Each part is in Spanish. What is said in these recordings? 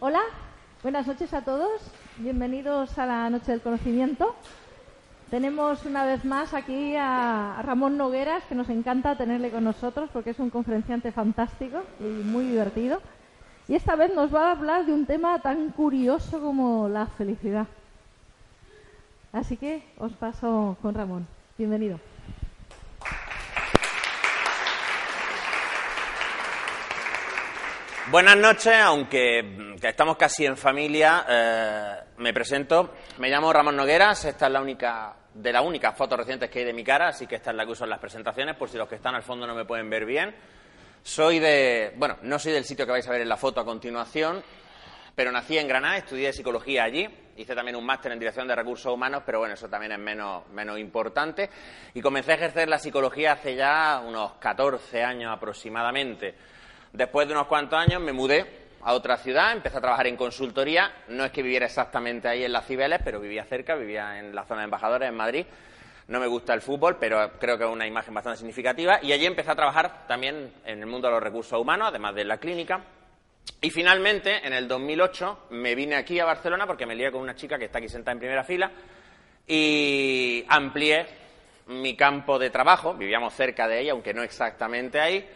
Hola, buenas noches a todos. Bienvenidos a la Noche del Conocimiento. Tenemos una vez más aquí a Ramón Nogueras, que nos encanta tenerle con nosotros porque es un conferenciante fantástico y muy divertido. Y esta vez nos va a hablar de un tema tan curioso como la felicidad. Así que os paso con Ramón. Bienvenido. Buenas noches, aunque estamos casi en familia, eh, me presento. Me llamo Ramón Nogueras, esta es la única de las únicas fotos recientes que hay de mi cara, así que esta es la que uso en las presentaciones, por si los que están al fondo no me pueden ver bien. Soy de, bueno, no soy del sitio que vais a ver en la foto a continuación, pero nací en Granada, estudié psicología allí, hice también un máster en dirección de recursos humanos, pero bueno, eso también es menos, menos importante, y comencé a ejercer la psicología hace ya unos 14 años aproximadamente. Después de unos cuantos años me mudé a otra ciudad, empecé a trabajar en consultoría. No es que viviera exactamente ahí en las Cibeles, pero vivía cerca, vivía en la zona de embajadores en Madrid. No me gusta el fútbol, pero creo que es una imagen bastante significativa. Y allí empecé a trabajar también en el mundo de los recursos humanos, además de la clínica. Y finalmente, en el 2008, me vine aquí a Barcelona porque me lié con una chica que está aquí sentada en primera fila y amplié mi campo de trabajo. Vivíamos cerca de ella, aunque no exactamente ahí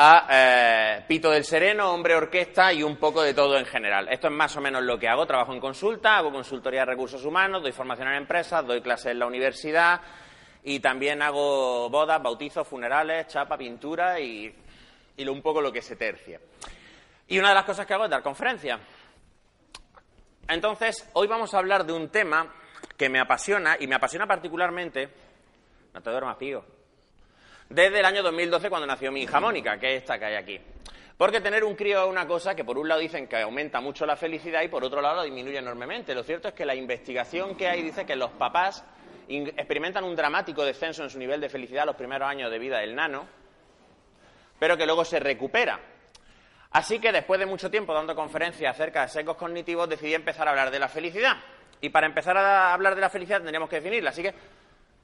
a eh, Pito del Sereno, hombre orquesta y un poco de todo en general. Esto es más o menos lo que hago. Trabajo en consulta, hago consultoría de recursos humanos, doy formación en empresas, doy clases en la universidad y también hago bodas, bautizos, funerales, chapa, pintura y, y un poco lo que se tercia. Y una de las cosas que hago es dar conferencias. Entonces, hoy vamos a hablar de un tema que me apasiona y me apasiona particularmente. No te duermas, pigo desde el año 2012 cuando nació mi hija Mónica, que es esta que hay aquí. Porque tener un crío es una cosa que por un lado dicen que aumenta mucho la felicidad y por otro lado la disminuye enormemente. Lo cierto es que la investigación que hay dice que los papás experimentan un dramático descenso en su nivel de felicidad los primeros años de vida del nano, pero que luego se recupera. Así que después de mucho tiempo dando conferencias acerca de secos cognitivos decidí empezar a hablar de la felicidad. Y para empezar a hablar de la felicidad tendríamos que definirla. Así que,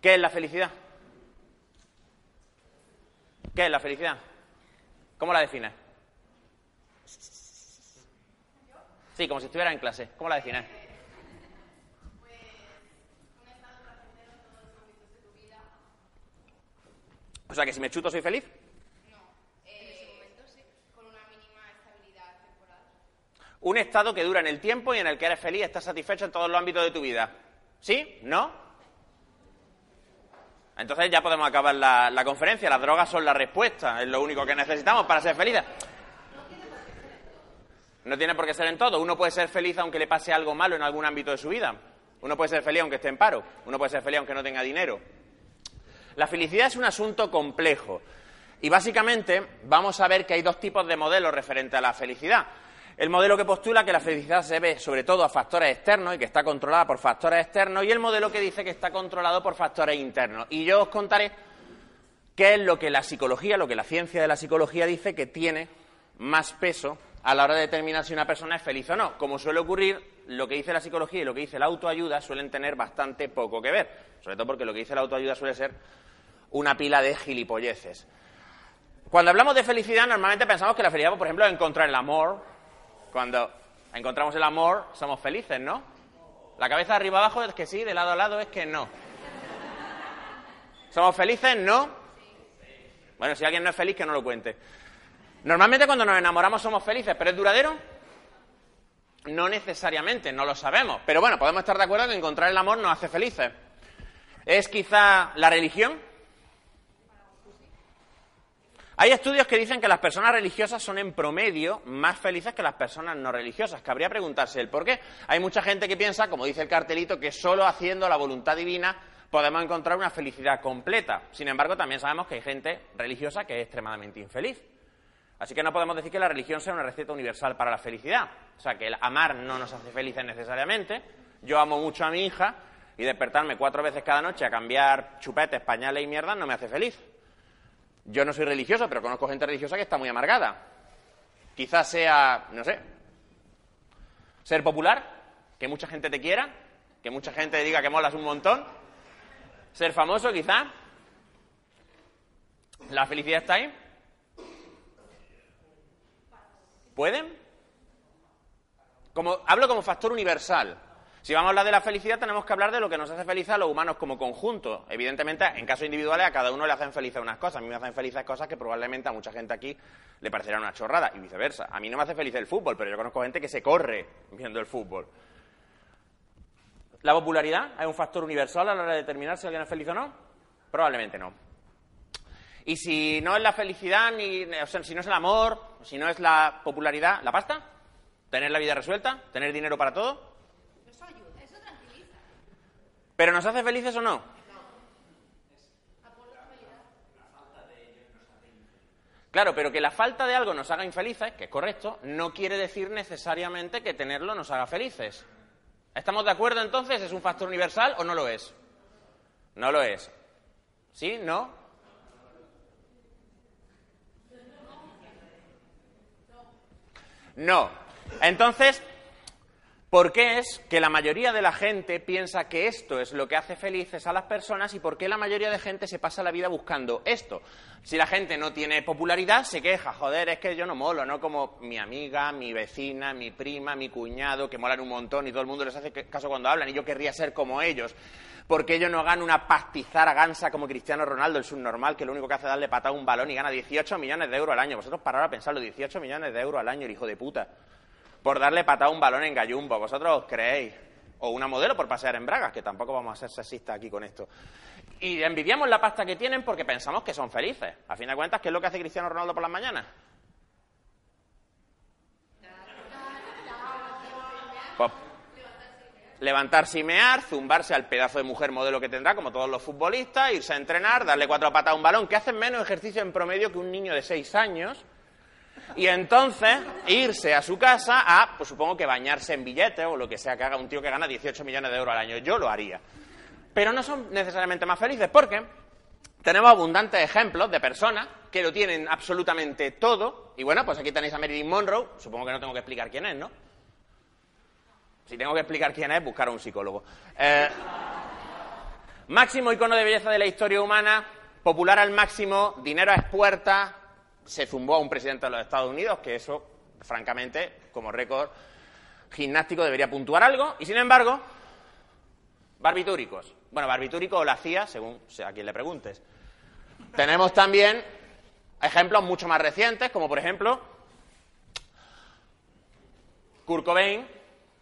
¿qué es la felicidad? ¿Qué es la felicidad? ¿Cómo la defines? Sí, como si estuviera en clase. ¿Cómo la defines? O sea que si me chuto soy feliz. No, en ese momento sí, con una mínima estabilidad temporal. Un estado que dura en el tiempo y en el que eres feliz, estás satisfecho en todos los ámbitos de tu vida. ¿Sí? ¿No? Entonces ya podemos acabar la, conferencia. Las drogas son la respuesta, es lo único que necesitamos para ser felices. No tiene por qué ser en todo. Uno puede ser feliz aunque le pase algo malo en algún ámbito de su vida. Uno puede ser feliz aunque esté en paro. Uno puede ser feliz aunque no tenga dinero. La felicidad es un asunto complejo. Y básicamente vamos a ver que hay dos tipos de modelos referentes a la felicidad. El modelo que postula que la felicidad se debe sobre todo a factores externos y que está controlada por factores externos y el modelo que dice que está controlado por factores internos. Y yo os contaré qué es lo que la psicología, lo que la ciencia de la psicología dice que tiene más peso a la hora de determinar si una persona es feliz o no. Como suele ocurrir, lo que dice la psicología y lo que dice la autoayuda suelen tener bastante poco que ver, sobre todo porque lo que dice la autoayuda suele ser una pila de gilipolleces. Cuando hablamos de felicidad, normalmente pensamos que la felicidad, por ejemplo, es encontrar el amor, cuando encontramos el amor, somos felices, ¿no? La cabeza arriba abajo es que sí, de lado a lado es que no. ¿Somos felices? ¿No? Bueno, si alguien no es feliz, que no lo cuente. Normalmente cuando nos enamoramos somos felices, pero ¿es duradero? No necesariamente, no lo sabemos. Pero bueno, podemos estar de acuerdo que encontrar el amor nos hace felices. ¿Es quizá la religión? Hay estudios que dicen que las personas religiosas son en promedio más felices que las personas no religiosas. Cabría preguntarse el por qué. Hay mucha gente que piensa, como dice el cartelito, que solo haciendo la voluntad divina podemos encontrar una felicidad completa. Sin embargo, también sabemos que hay gente religiosa que es extremadamente infeliz. Así que no podemos decir que la religión sea una receta universal para la felicidad. O sea, que el amar no nos hace felices necesariamente. Yo amo mucho a mi hija y despertarme cuatro veces cada noche a cambiar chupetes, pañales y mierda no me hace feliz. Yo no soy religioso, pero conozco gente religiosa que está muy amargada. Quizás sea, no sé, ser popular, que mucha gente te quiera, que mucha gente diga que molas un montón. Ser famoso, quizá. ¿La felicidad está ahí? ¿Pueden? Como, hablo como factor universal. Si vamos a hablar de la felicidad, tenemos que hablar de lo que nos hace felices a los humanos como conjunto. Evidentemente, en casos individuales, a cada uno le hacen felices unas cosas. A mí me hacen felices cosas que probablemente a mucha gente aquí le parecerán una chorrada, y viceversa. A mí no me hace feliz el fútbol, pero yo conozco gente que se corre viendo el fútbol. ¿La popularidad es un factor universal a la hora de determinar si alguien es feliz o no? Probablemente no. Y si no es la felicidad, ni, si no es el amor, si no es la popularidad, ¿la pasta? ¿Tener la vida resuelta? ¿Tener dinero para todo? Eso ayuda, eso tranquiliza. ¿Pero nos hace felices o no? Claro, pero que la falta de algo nos haga infelices, que es correcto, no quiere decir necesariamente que tenerlo nos haga felices. ¿Estamos de acuerdo entonces? ¿Es un factor universal o no lo es? No lo es. ¿Sí? ¿No? No. Entonces, ¿por qué es que la mayoría de la gente piensa que esto es lo que hace felices a las personas y por qué la mayoría de gente se pasa la vida buscando esto? Si la gente no tiene popularidad, se queja, joder, es que yo no molo, no como mi amiga, mi vecina, mi prima, mi cuñado, que molan un montón y todo el mundo les hace caso cuando hablan y yo querría ser como ellos. Porque ellos no ganan una pastizara gansa como Cristiano Ronaldo, el subnormal, que lo único que hace es darle patada a un balón y gana 18 millones de euros al año. Vosotros para ahora pensarlo, 18 millones de euros al año, el hijo de puta. Por darle patada a un balón en gallumbo. ¿Vosotros os creéis? O una modelo por pasear en bragas, que tampoco vamos a ser sexistas aquí con esto. Y envidiamos la pasta que tienen porque pensamos que son felices. A fin de cuentas, ¿qué es lo que hace Cristiano Ronaldo por las mañanas? Pues, levantarse y mear, zumbarse al pedazo de mujer modelo que tendrá, como todos los futbolistas, irse a entrenar, darle cuatro patas a un balón, que hacen menos ejercicio en promedio que un niño de seis años, y entonces irse a su casa a, pues supongo que bañarse en billetes o lo que sea que haga un tío que gana 18 millones de euros al año. Yo lo haría. Pero no son necesariamente más felices porque tenemos abundantes ejemplos de personas que lo tienen absolutamente todo. Y bueno, pues aquí tenéis a Marilyn Monroe, supongo que no tengo que explicar quién es, ¿no? Si tengo que explicar quién es, buscar a un psicólogo. Eh, máximo icono de belleza de la historia humana, popular al máximo, dinero a expuerta, se zumbó a un presidente de los Estados Unidos, que eso, francamente, como récord gimnástico debería puntuar algo, y sin embargo, barbitúricos. Bueno, barbitúrico lo hacía, según a quien le preguntes. Tenemos también ejemplos mucho más recientes, como por ejemplo Kurt Cobain,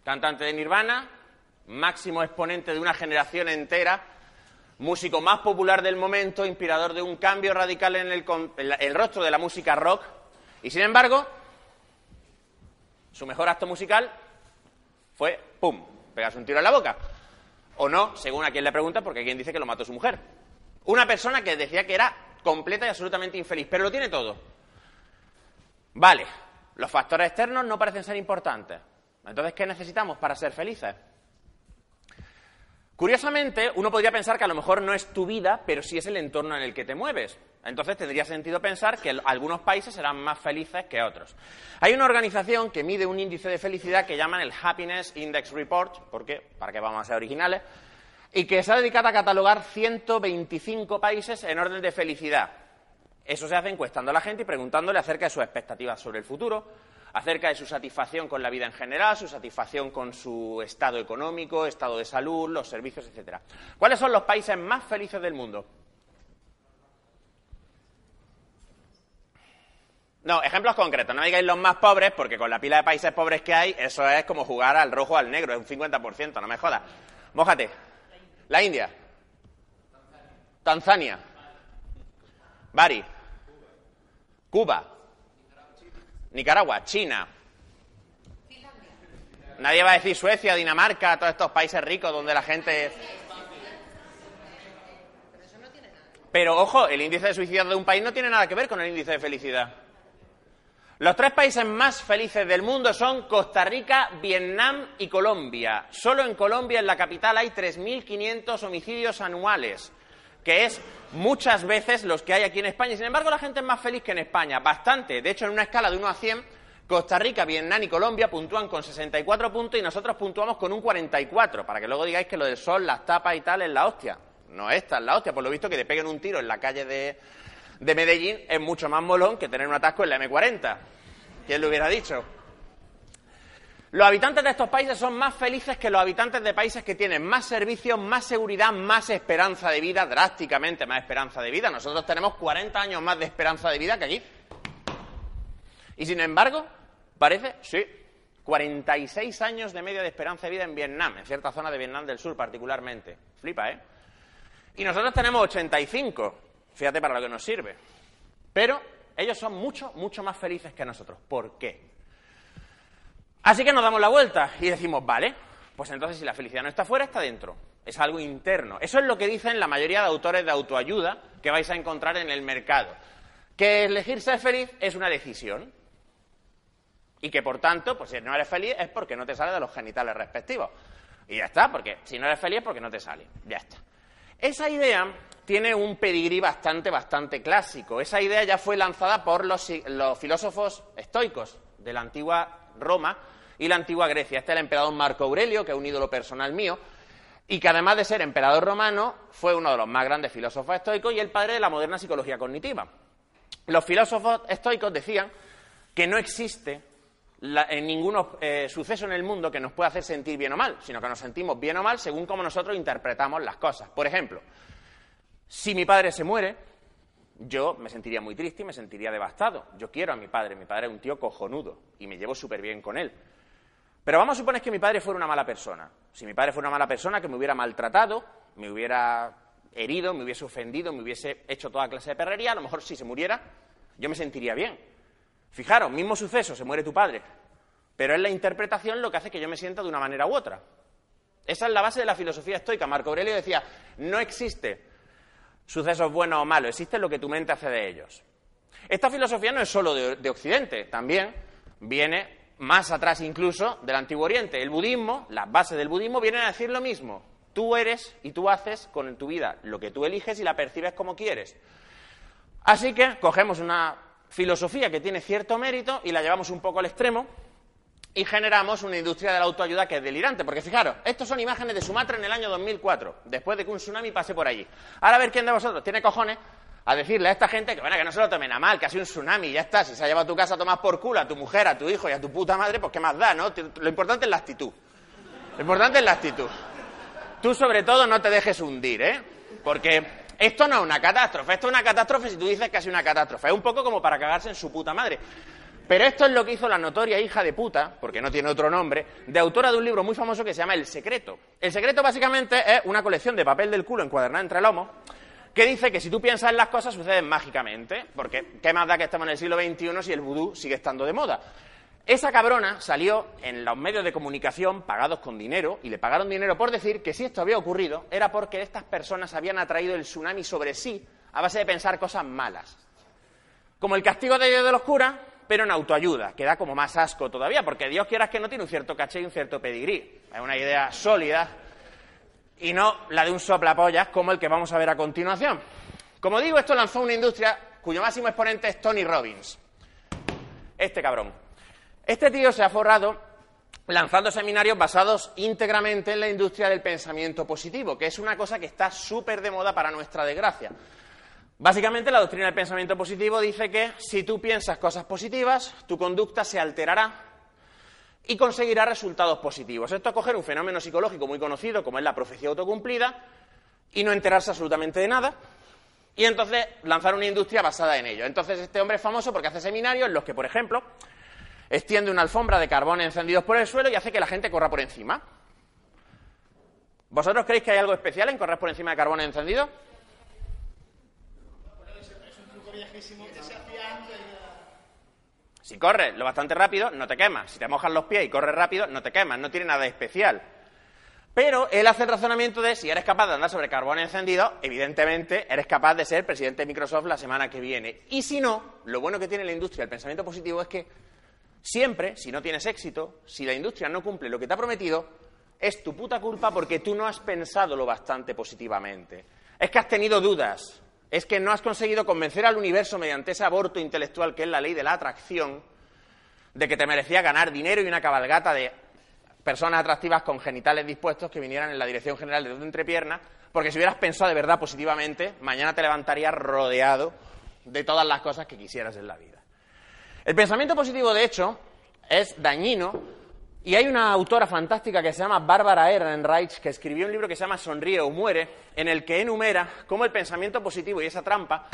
cantante de Nirvana, máximo exponente de una generación entera, músico más popular del momento, inspirador de un cambio radical en el, rostro de la música rock, y sin embargo, su mejor acto musical fue, ¡pum!, pegarse un tiro en la boca. O no, según a quien le pregunta, porque quien dice que lo mató su mujer. Una persona que decía que era completa y absolutamente infeliz, pero lo tiene todo. Vale, los factores externos no parecen ser importantes. Entonces, ¿qué necesitamos para ser felices? Curiosamente, uno podría pensar que a lo mejor no es tu vida, pero sí es el entorno en el que te mueves. Entonces tendría sentido pensar que algunos países serán más felices que otros. Hay una organización que mide un índice de felicidad que llaman el Happiness Index Report, porque para qué vamos a ser originales, y que se ha dedicado a catalogar 125 países en orden de felicidad. Eso se hace encuestando a la gente y preguntándole acerca de sus expectativas sobre el futuro, acerca de su satisfacción con la vida en general, su satisfacción con su estado económico, estado de salud, los servicios, etcétera. ¿Cuáles son los países más felices del mundo? No, ejemplos concretos. No me digáis los más pobres, porque con la pila de países pobres que hay, eso es como jugar al rojo al negro, es un 50%, no me jodas. Mójate. La India. Tanzania. Bari. Cuba. Nicaragua. China. Nadie va a decir Suecia, Dinamarca, todos estos países ricos donde la gente. Pero ojo, el índice de suicidio de un país no tiene nada que ver con el índice de felicidad. Los tres países más felices del mundo son Costa Rica, Vietnam y Colombia. Solo en Colombia, en la capital, hay 3.500 homicidios anuales, que es muchas veces los que hay aquí en España. Sin embargo, la gente es más feliz que en España, bastante. De hecho, en una escala de 1 a 100, Costa Rica, Vietnam y Colombia puntúan con 64 puntos y nosotros puntuamos con un 44, para que luego digáis que lo del sol, las tapas y tal es la hostia. No esta es la hostia, por lo visto que te peguen un tiro en la calle de, de Medellín es mucho más molón que tener un atasco en la M40. ¿Quién lo hubiera dicho? Los habitantes de estos países son más felices que los habitantes de países que tienen más servicios, más seguridad, más esperanza de vida, drásticamente más esperanza de vida. Nosotros tenemos 40 años más de esperanza de vida que aquí. Y sin embargo, parece, sí, 46 años de media de esperanza de vida en Vietnam, en cierta zona de Vietnam del Sur particularmente. Flipa, ¿eh? Y nosotros tenemos 85. Fíjate para lo que nos sirve. Pero ellos son mucho, mucho más felices que nosotros. ¿Por qué? Así que nos damos la vuelta y decimos, vale, pues entonces si la felicidad no está fuera, está dentro. Es algo interno. Eso es lo que dicen la mayoría de autores de autoayuda que vais a encontrar en el mercado. Que elegir ser feliz es una decisión. Y que por tanto, pues si no eres feliz es porque no te sale de los genitales respectivos. Y ya está, porque si no eres feliz es porque no te sale. Ya está. Esa idea tiene un pedigrí bastante, bastante clásico. Esa idea ya fue lanzada por los, los filósofos estoicos de la antigua Roma y la antigua Grecia. Este es el emperador Marco Aurelio, que es un ídolo personal mío, y que además de ser emperador romano, fue uno de los más grandes filósofos estoicos y el padre de la moderna psicología cognitiva. Los filósofos estoicos decían que no existe en ningún eh, suceso en el mundo que nos pueda hacer sentir bien o mal, sino que nos sentimos bien o mal según cómo nosotros interpretamos las cosas. Por ejemplo, si mi padre se muere, yo me sentiría muy triste y me sentiría devastado. Yo quiero a mi padre, mi padre es un tío cojonudo y me llevo súper bien con él. Pero vamos a suponer que mi padre fuera una mala persona. Si mi padre fuera una mala persona, que me hubiera maltratado, me hubiera herido, me hubiese ofendido, me hubiese hecho toda clase de perrería, a lo mejor si se muriera, yo me sentiría bien. Fijaros, mismo suceso, se muere tu padre, pero es la interpretación lo que hace que yo me sienta de una manera u otra. Esa es la base de la filosofía estoica. Marco Aurelio decía, no existe sucesos buenos o malos, existe lo que tu mente hace de ellos. Esta filosofía no es solo de, Occidente, también viene más atrás incluso del Antiguo Oriente. El budismo, las bases del budismo vienen a decir lo mismo. Tú eres y tú haces con tu vida lo que tú eliges y la percibes como quieres. Así que cogemos una filosofía que tiene cierto mérito y la llevamos un poco al extremo y generamos una industria de la autoayuda que es delirante. Porque fijaros, estos son imágenes de Sumatra en el año 2004, después de que un tsunami pase por allí. Ahora a ver quién de vosotros tiene cojones a decirle a esta gente que, bueno, que no se lo tomen a mal, que ha sido un tsunami ya está. Si se ha llevado a tu casa a tomar por culo a tu mujer, a tu hijo y a tu puta madre, pues qué más da, ¿no? Lo importante es la actitud. Lo importante es la actitud. Tú, sobre todo, no te dejes hundir, ¿eh? Porque esto no es una catástrofe. Esto es una catástrofe si tú dices que ha sido una catástrofe. Es un poco como para cagarse en su puta madre. Pero esto es lo que hizo la notoria hija de puta, porque no tiene otro nombre, de autora de un libro muy famoso que se llama El Secreto. El Secreto básicamente es una colección de papel del culo encuadernada entre lomos que dice que si tú piensas en las cosas suceden mágicamente, porque qué más da que estamos en el siglo XXI si el vudú sigue estando de moda. Esa cabrona salió en los medios de comunicación pagados con dinero y le pagaron dinero por decir que si esto había ocurrido era porque estas personas habían atraído el tsunami sobre sí a base de pensar cosas malas. Como el castigo de Dios de los curas, pero en autoayuda, que da como más asco todavía, porque Dios quieras que no tiene un cierto caché y un cierto pedigrí. Es una idea sólida y no la de un soplapollas como el que vamos a ver a continuación. Como digo, esto lanzó una industria cuyo máximo exponente es Tony Robbins. Este cabrón. Este tío se ha forrado lanzando seminarios basados íntegramente en la industria del pensamiento positivo, que es una cosa que está súper de moda para nuestra desgracia. Básicamente, la doctrina del pensamiento positivo dice que si tú piensas cosas positivas, tu conducta se alterará y conseguirá resultados positivos. Esto es coger un fenómeno psicológico muy conocido, como es la profecía autocumplida, y no enterarse absolutamente de nada, y entonces lanzar una industria basada en ello. Entonces, este hombre es famoso porque hace seminarios en los que, por ejemplo, extiende una alfombra de carbón encendidos por el suelo y hace que la gente corra por encima. ¿Vosotros creéis que hay algo especial en correr por encima de carbón encendido? Si corres lo bastante rápido, no te quemas. Si te mojas los pies y corres rápido, no te quemas. No tiene nada especial. Pero él hace el razonamiento de si eres capaz de andar sobre carbón encendido, evidentemente eres capaz de ser presidente de Microsoft la semana que viene. Y si no, lo bueno que tiene la industria del pensamiento positivo es que siempre, si no tienes éxito, si la industria no cumple lo que te ha prometido, es tu puta culpa porque tú no has pensado lo bastante positivamente. Es que has tenido dudas, es que no has conseguido convencer al universo mediante ese aborto intelectual que es la ley de la atracción, de que te merecía ganar dinero y una cabalgata de personas atractivas con genitales dispuestos que vinieran en la dirección general de tu entrepierna, porque si hubieras pensado de verdad positivamente, mañana te levantarías rodeado de todas las cosas que quisieras en la vida. El pensamiento positivo, de hecho, es dañino Y hay una autora fantástica que se llama Bárbara Ehrenreich, que escribió un libro que se llama Sonríe o muere, en el que enumera cómo el pensamiento positivo y esa trampa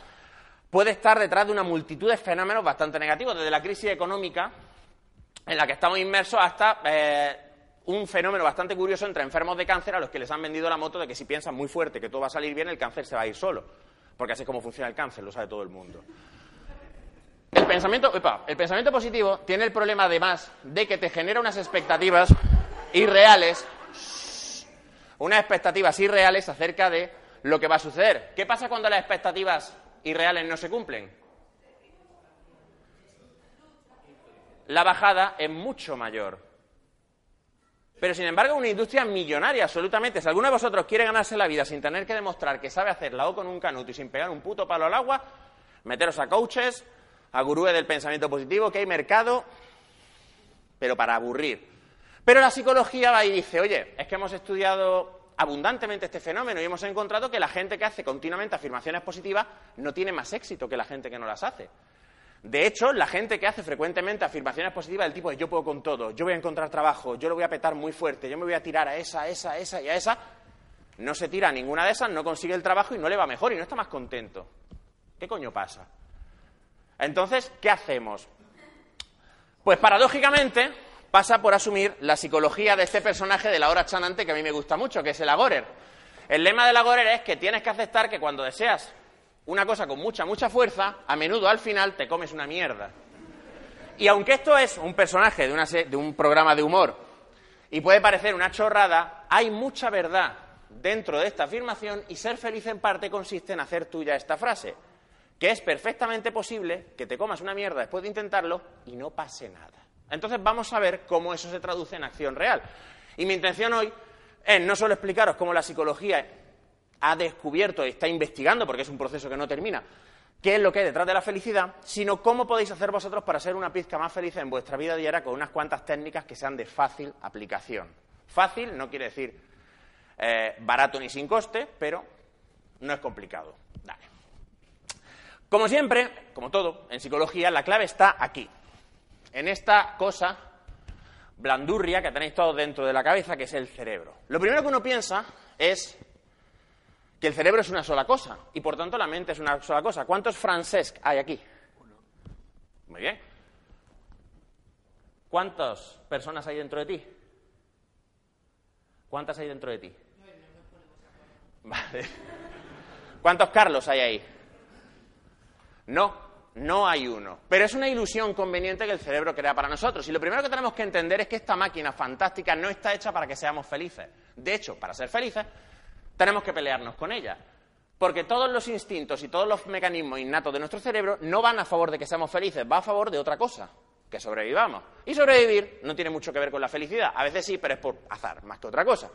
puede estar detrás de una multitud de fenómenos bastante negativos, desde la crisis económica en la que estamos inmersos hasta eh, un fenómeno bastante curioso entre enfermos de cáncer a los que les han vendido la moto de que si piensan muy fuerte que todo va a salir bien, el cáncer se va a ir solo. Porque así es como funciona el cáncer, lo sabe todo el mundo. El pensamiento, el pensamiento positivo tiene el problema además de que te genera unas expectativas irreales, unas expectativas irreales acerca de lo que va a suceder. ¿Qué pasa cuando las expectativas irreales no se cumplen? La bajada es mucho mayor. Pero sin embargo, una industria millonaria, absolutamente. Si alguno de vosotros quiere ganarse la vida sin tener que demostrar que sabe hacerla o con un canuto y sin pegar un puto palo al agua, meteros a coaches, a gurúes del pensamiento positivo, que hay mercado, pero para aburrir. Pero la psicología va y dice, oye, es que hemos estudiado abundantemente este fenómeno y hemos encontrado que la gente que hace continuamente afirmaciones positivas no tiene más éxito que la gente que no las hace. De hecho, la gente que hace frecuentemente afirmaciones positivas del tipo de yo puedo con todo, yo voy a encontrar trabajo, yo lo voy a petar muy fuerte, yo me voy a tirar a esa, a esa, a esa y a esa, no se tira a ninguna de esas, no consigue el trabajo y no le va mejor y no está más contento. ¿Qué coño pasa? Entonces, ¿qué hacemos? Pues paradójicamente pasa por asumir la psicología de este personaje de la hora chanante que a mí me gusta mucho, que es el agorer. El lema del agorer es que tienes que aceptar que cuando deseas una cosa con mucha, mucha fuerza, a menudo al final te comes una mierda. Y aunque esto es un personaje de, de un programa de humor y puede parecer una chorrada, hay mucha verdad dentro de esta afirmación y ser feliz en parte consiste en hacer tuya esta frase, que es perfectamente posible que te comas una mierda después de intentarlo y no pase nada. Entonces vamos a ver cómo eso se traduce en acción real. Y mi intención hoy es no solo explicaros cómo la psicología ha descubierto y está investigando, porque es un proceso que no termina, qué es lo que hay detrás de la felicidad, sino cómo podéis hacer vosotros para ser una pizca más feliz en vuestra vida diaria con unas cuantas técnicas que sean de fácil aplicación. Fácil no quiere decir eh, barato ni sin coste, pero no es complicado. Como siempre, como todo, en psicología, la clave está aquí, en esta cosa blandurria que tenéis todos dentro de la cabeza, que es el cerebro. Lo primero que uno piensa es que el cerebro es una sola cosa y por tanto la mente es una sola cosa. ¿Cuántos Francesc hay aquí? Muy bien. ¿Cuántas personas hay dentro de ti? ¿Cuántas hay dentro de ti? Vale. ¿Cuántos Carlos hay ahí? No, no hay uno. Pero es una ilusión conveniente que el cerebro crea para nosotros. Y lo primero que tenemos que entender es que esta máquina fantástica no está hecha para que seamos felices. De hecho, para ser felices tenemos que pelearnos con ella. Porque todos los instintos y todos los mecanismos innatos de nuestro cerebro no van a favor de que seamos felices, va a favor de otra cosa, que sobrevivamos. Y sobrevivir no tiene mucho que ver con la felicidad. A veces sí, pero es por azar, más que otra cosa.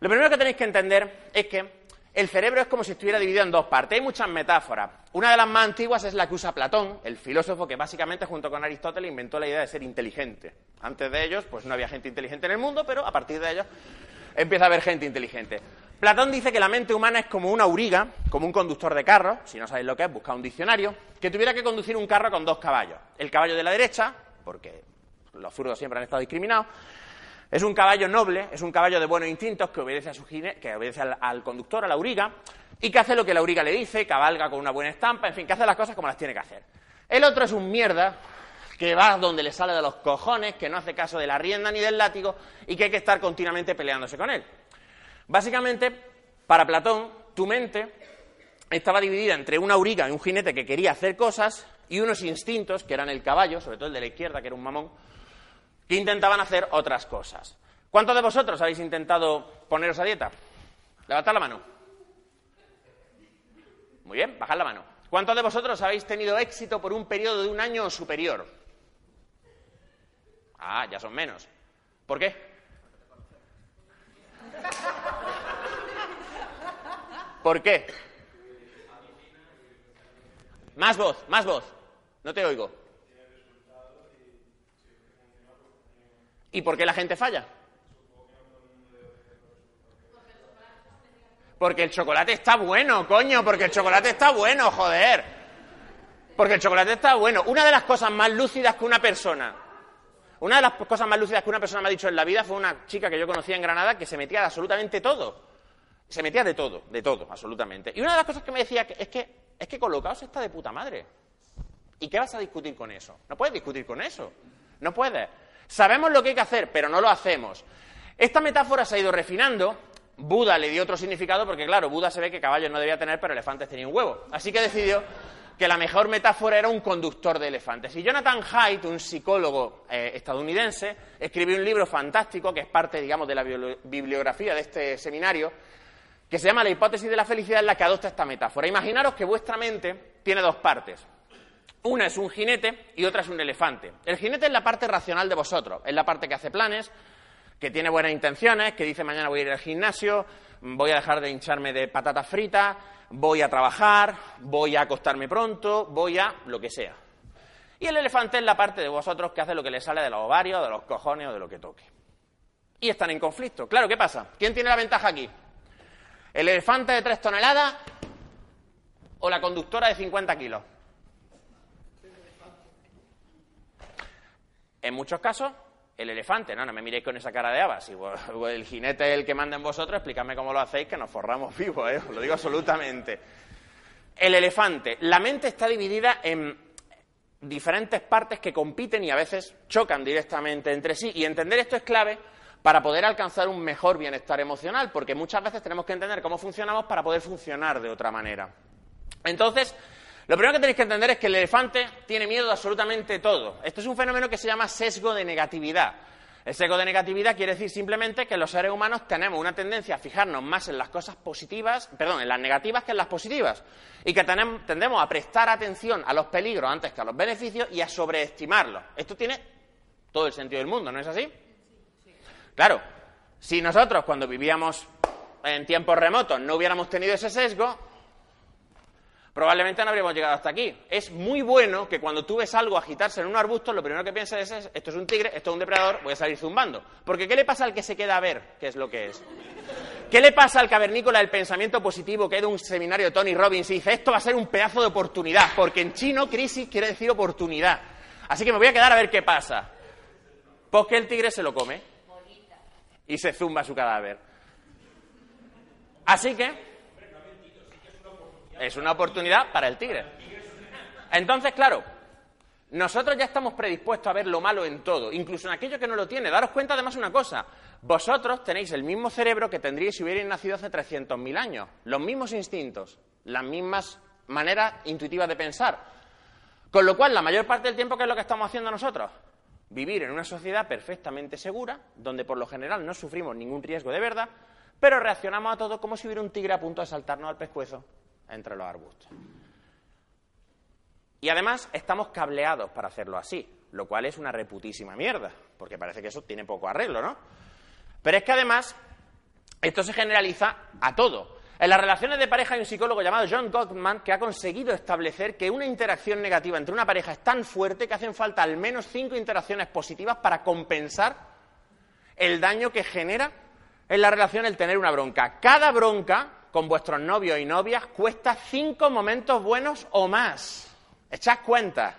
Lo primero que tenéis que entender es que el cerebro es como si estuviera dividido en dos partes. Hay muchas metáforas. Una de las más antiguas es la que usa Platón, el filósofo que básicamente junto con Aristóteles inventó la idea de ser inteligente. Antes de ellos, pues no había gente inteligente en el mundo, pero a partir de ellos empieza a haber gente inteligente. Platón dice que la mente humana es como una auriga, como un conductor de carro, si no sabéis lo que es, busca un diccionario, que tuviera que conducir un carro con dos caballos. El caballo de la derecha, porque los zurdos siempre han estado discriminados, es un caballo noble, es un caballo de buenos instintos que obedece, a que obedece al, al, conductor, a la auriga, y que hace lo que la auriga le dice, cabalga con una buena estampa, en fin, que hace las cosas como las tiene que hacer. El otro es un mierda, que va donde le sale de los cojones, que no hace caso de la rienda ni del látigo y que hay que estar continuamente peleándose con él. Básicamente, para Platón, tu mente estaba dividida entre una auriga y un jinete que quería hacer cosas y unos instintos, que eran el caballo, sobre todo el de la izquierda, que era un mamón, que intentaban hacer otras cosas. ¿Cuántos de vosotros habéis intentado poneros a dieta? Levantad la mano. Muy bien, bajad la mano. ¿Cuántos de vosotros habéis tenido éxito por un periodo de un año o superior? Ah, ya son menos. ¿Por qué? ¿Por qué? Más voz, más voz. No te oigo. ¿Y por qué la gente falla? Porque el chocolate está bueno, coño, porque el chocolate está bueno, joder. Porque el chocolate está bueno. Una de las cosas más lúcidas que una persona Una de las cosas más lúcidas que una persona me ha dicho en la vida fue una chica que yo conocía en Granada que se metía de absolutamente todo. Se metía de todo, de todo, absolutamente. Y una de las cosas que me decía es que, es que colocaos está de puta madre. ¿Y qué vas a discutir con eso? No puedes discutir con eso. No puedes. Sabemos lo que hay que hacer, pero no lo hacemos. Esta metáfora se ha ido refinando. Buda le dio otro significado porque, claro, Buda se ve que caballos no debía tener, pero elefantes tenían un huevo. Así que decidió que la mejor metáfora era un conductor de elefantes. Y Jonathan Haidt, un psicólogo eh, estadounidense, escribió un libro fantástico que es parte, digamos, de la bibliografía de este seminario, que se llama La hipótesis de la felicidad, en la que adopta esta metáfora. Imaginaros que vuestra mente tiene dos partes. Una es un jinete y otra es un elefante. El jinete es la parte racional de vosotros, es la parte que hace planes, que tiene buenas intenciones, que dice mañana voy a ir al gimnasio, voy a dejar de hincharme de patatas fritas, voy a trabajar, voy a acostarme pronto, voy a lo que sea. Y el elefante es la parte de vosotros que hace lo que le sale de los ovarios, de los cojones o de lo que toque. Y están en conflicto. Claro, ¿qué pasa? ¿Quién tiene la ventaja aquí? ¿El elefante de tres toneladas o la conductora de 50 kilos? En muchos casos, el elefante, no, no me miréis con esa cara de habas. Si el jinete es el que manda en vosotros, explícame cómo lo hacéis, que nos forramos vivos, ¿eh? os lo digo absolutamente. El elefante, la mente está dividida en diferentes partes que compiten y a veces chocan directamente entre sí. Y entender esto es clave para poder alcanzar un mejor bienestar emocional, porque muchas veces tenemos que entender cómo funcionamos para poder funcionar de otra manera. Entonces, lo primero que tenéis que entender es que el elefante tiene miedo de absolutamente todo. Esto es un fenómeno que se llama sesgo de negatividad. El sesgo de negatividad quiere decir simplemente que los seres humanos tenemos una tendencia a fijarnos más en las cosas positivas, perdón, en las negativas que en las positivas. Y que tendemos a prestar atención a los peligros antes que a los beneficios y a sobreestimarlos. Esto tiene todo el sentido del mundo, ¿no es así? Claro, si nosotros cuando vivíamos en tiempos remotos no hubiéramos tenido ese sesgo, probablemente no habríamos llegado hasta aquí. Es muy bueno que cuando tú ves algo agitarse en un arbusto, lo primero que pienses es, esto es un tigre, esto es un depredador, voy a salir zumbando. Porque ¿qué le pasa al que se queda a ver qué es lo que es? ¿Qué le pasa al cavernícola del pensamiento positivo que de un seminario de Tony Robbins y dice, esto va a ser un pedazo de oportunidad? Porque en chino crisis quiere decir oportunidad. Así que me voy a quedar a ver qué pasa. Pues que el tigre se lo come y se zumba su cadáver. Así que es una oportunidad para el tigre. Entonces, claro, nosotros ya estamos predispuestos a ver lo malo en todo, incluso en aquello que no lo tiene. Daros cuenta además una cosa, vosotros tenéis el mismo cerebro que tendríais si hubierais nacido hace 300.000 años, los mismos instintos, las mismas maneras intuitivas de pensar. Con lo cual, la mayor parte del tiempo, ¿qué es lo que estamos haciendo nosotros? Vivir en una sociedad perfectamente segura, donde por lo general no sufrimos ningún riesgo de verdad, pero reaccionamos a todo como si hubiera un tigre a punto de saltarnos al pescuezo entre los arbustos. Y además estamos cableados para hacerlo así, lo cual es una reputísima mierda, porque parece que eso tiene poco arreglo, ¿no? Pero es que además esto se generaliza a todo. En las relaciones de pareja hay un psicólogo llamado John Gottman que ha conseguido establecer que una interacción negativa entre una pareja es tan fuerte que hacen falta al menos cinco interacciones positivas para compensar el daño que genera en la relación el tener una bronca. Cada bronca con vuestros novios y novias cuesta cinco momentos buenos o más. Echad cuenta.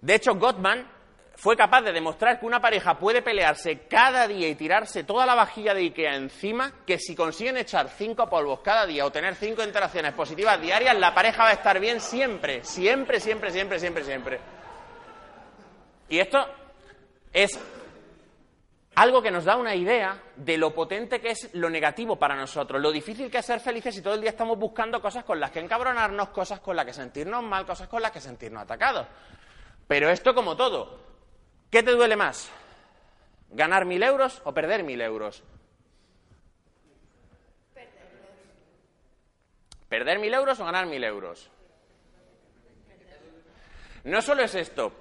De hecho, Gottman fue capaz de demostrar que una pareja puede pelearse cada día y tirarse toda la vajilla de Ikea encima, que si consiguen echar cinco polvos cada día o tener cinco interacciones positivas diarias, la pareja va a estar bien siempre, siempre, siempre, siempre, siempre, siempre. Y esto es algo que nos da una idea de lo potente que es lo negativo para nosotros, lo difícil que es ser felices si todo el día estamos buscando cosas con las que encabronarnos, cosas con las que sentirnos mal, cosas con las que sentirnos atacados. Pero esto como todo, ¿qué te duele más? ¿Ganar mil euros o perder mil euros? ¿Perder mil euros o ganar mil euros? No solo es esto,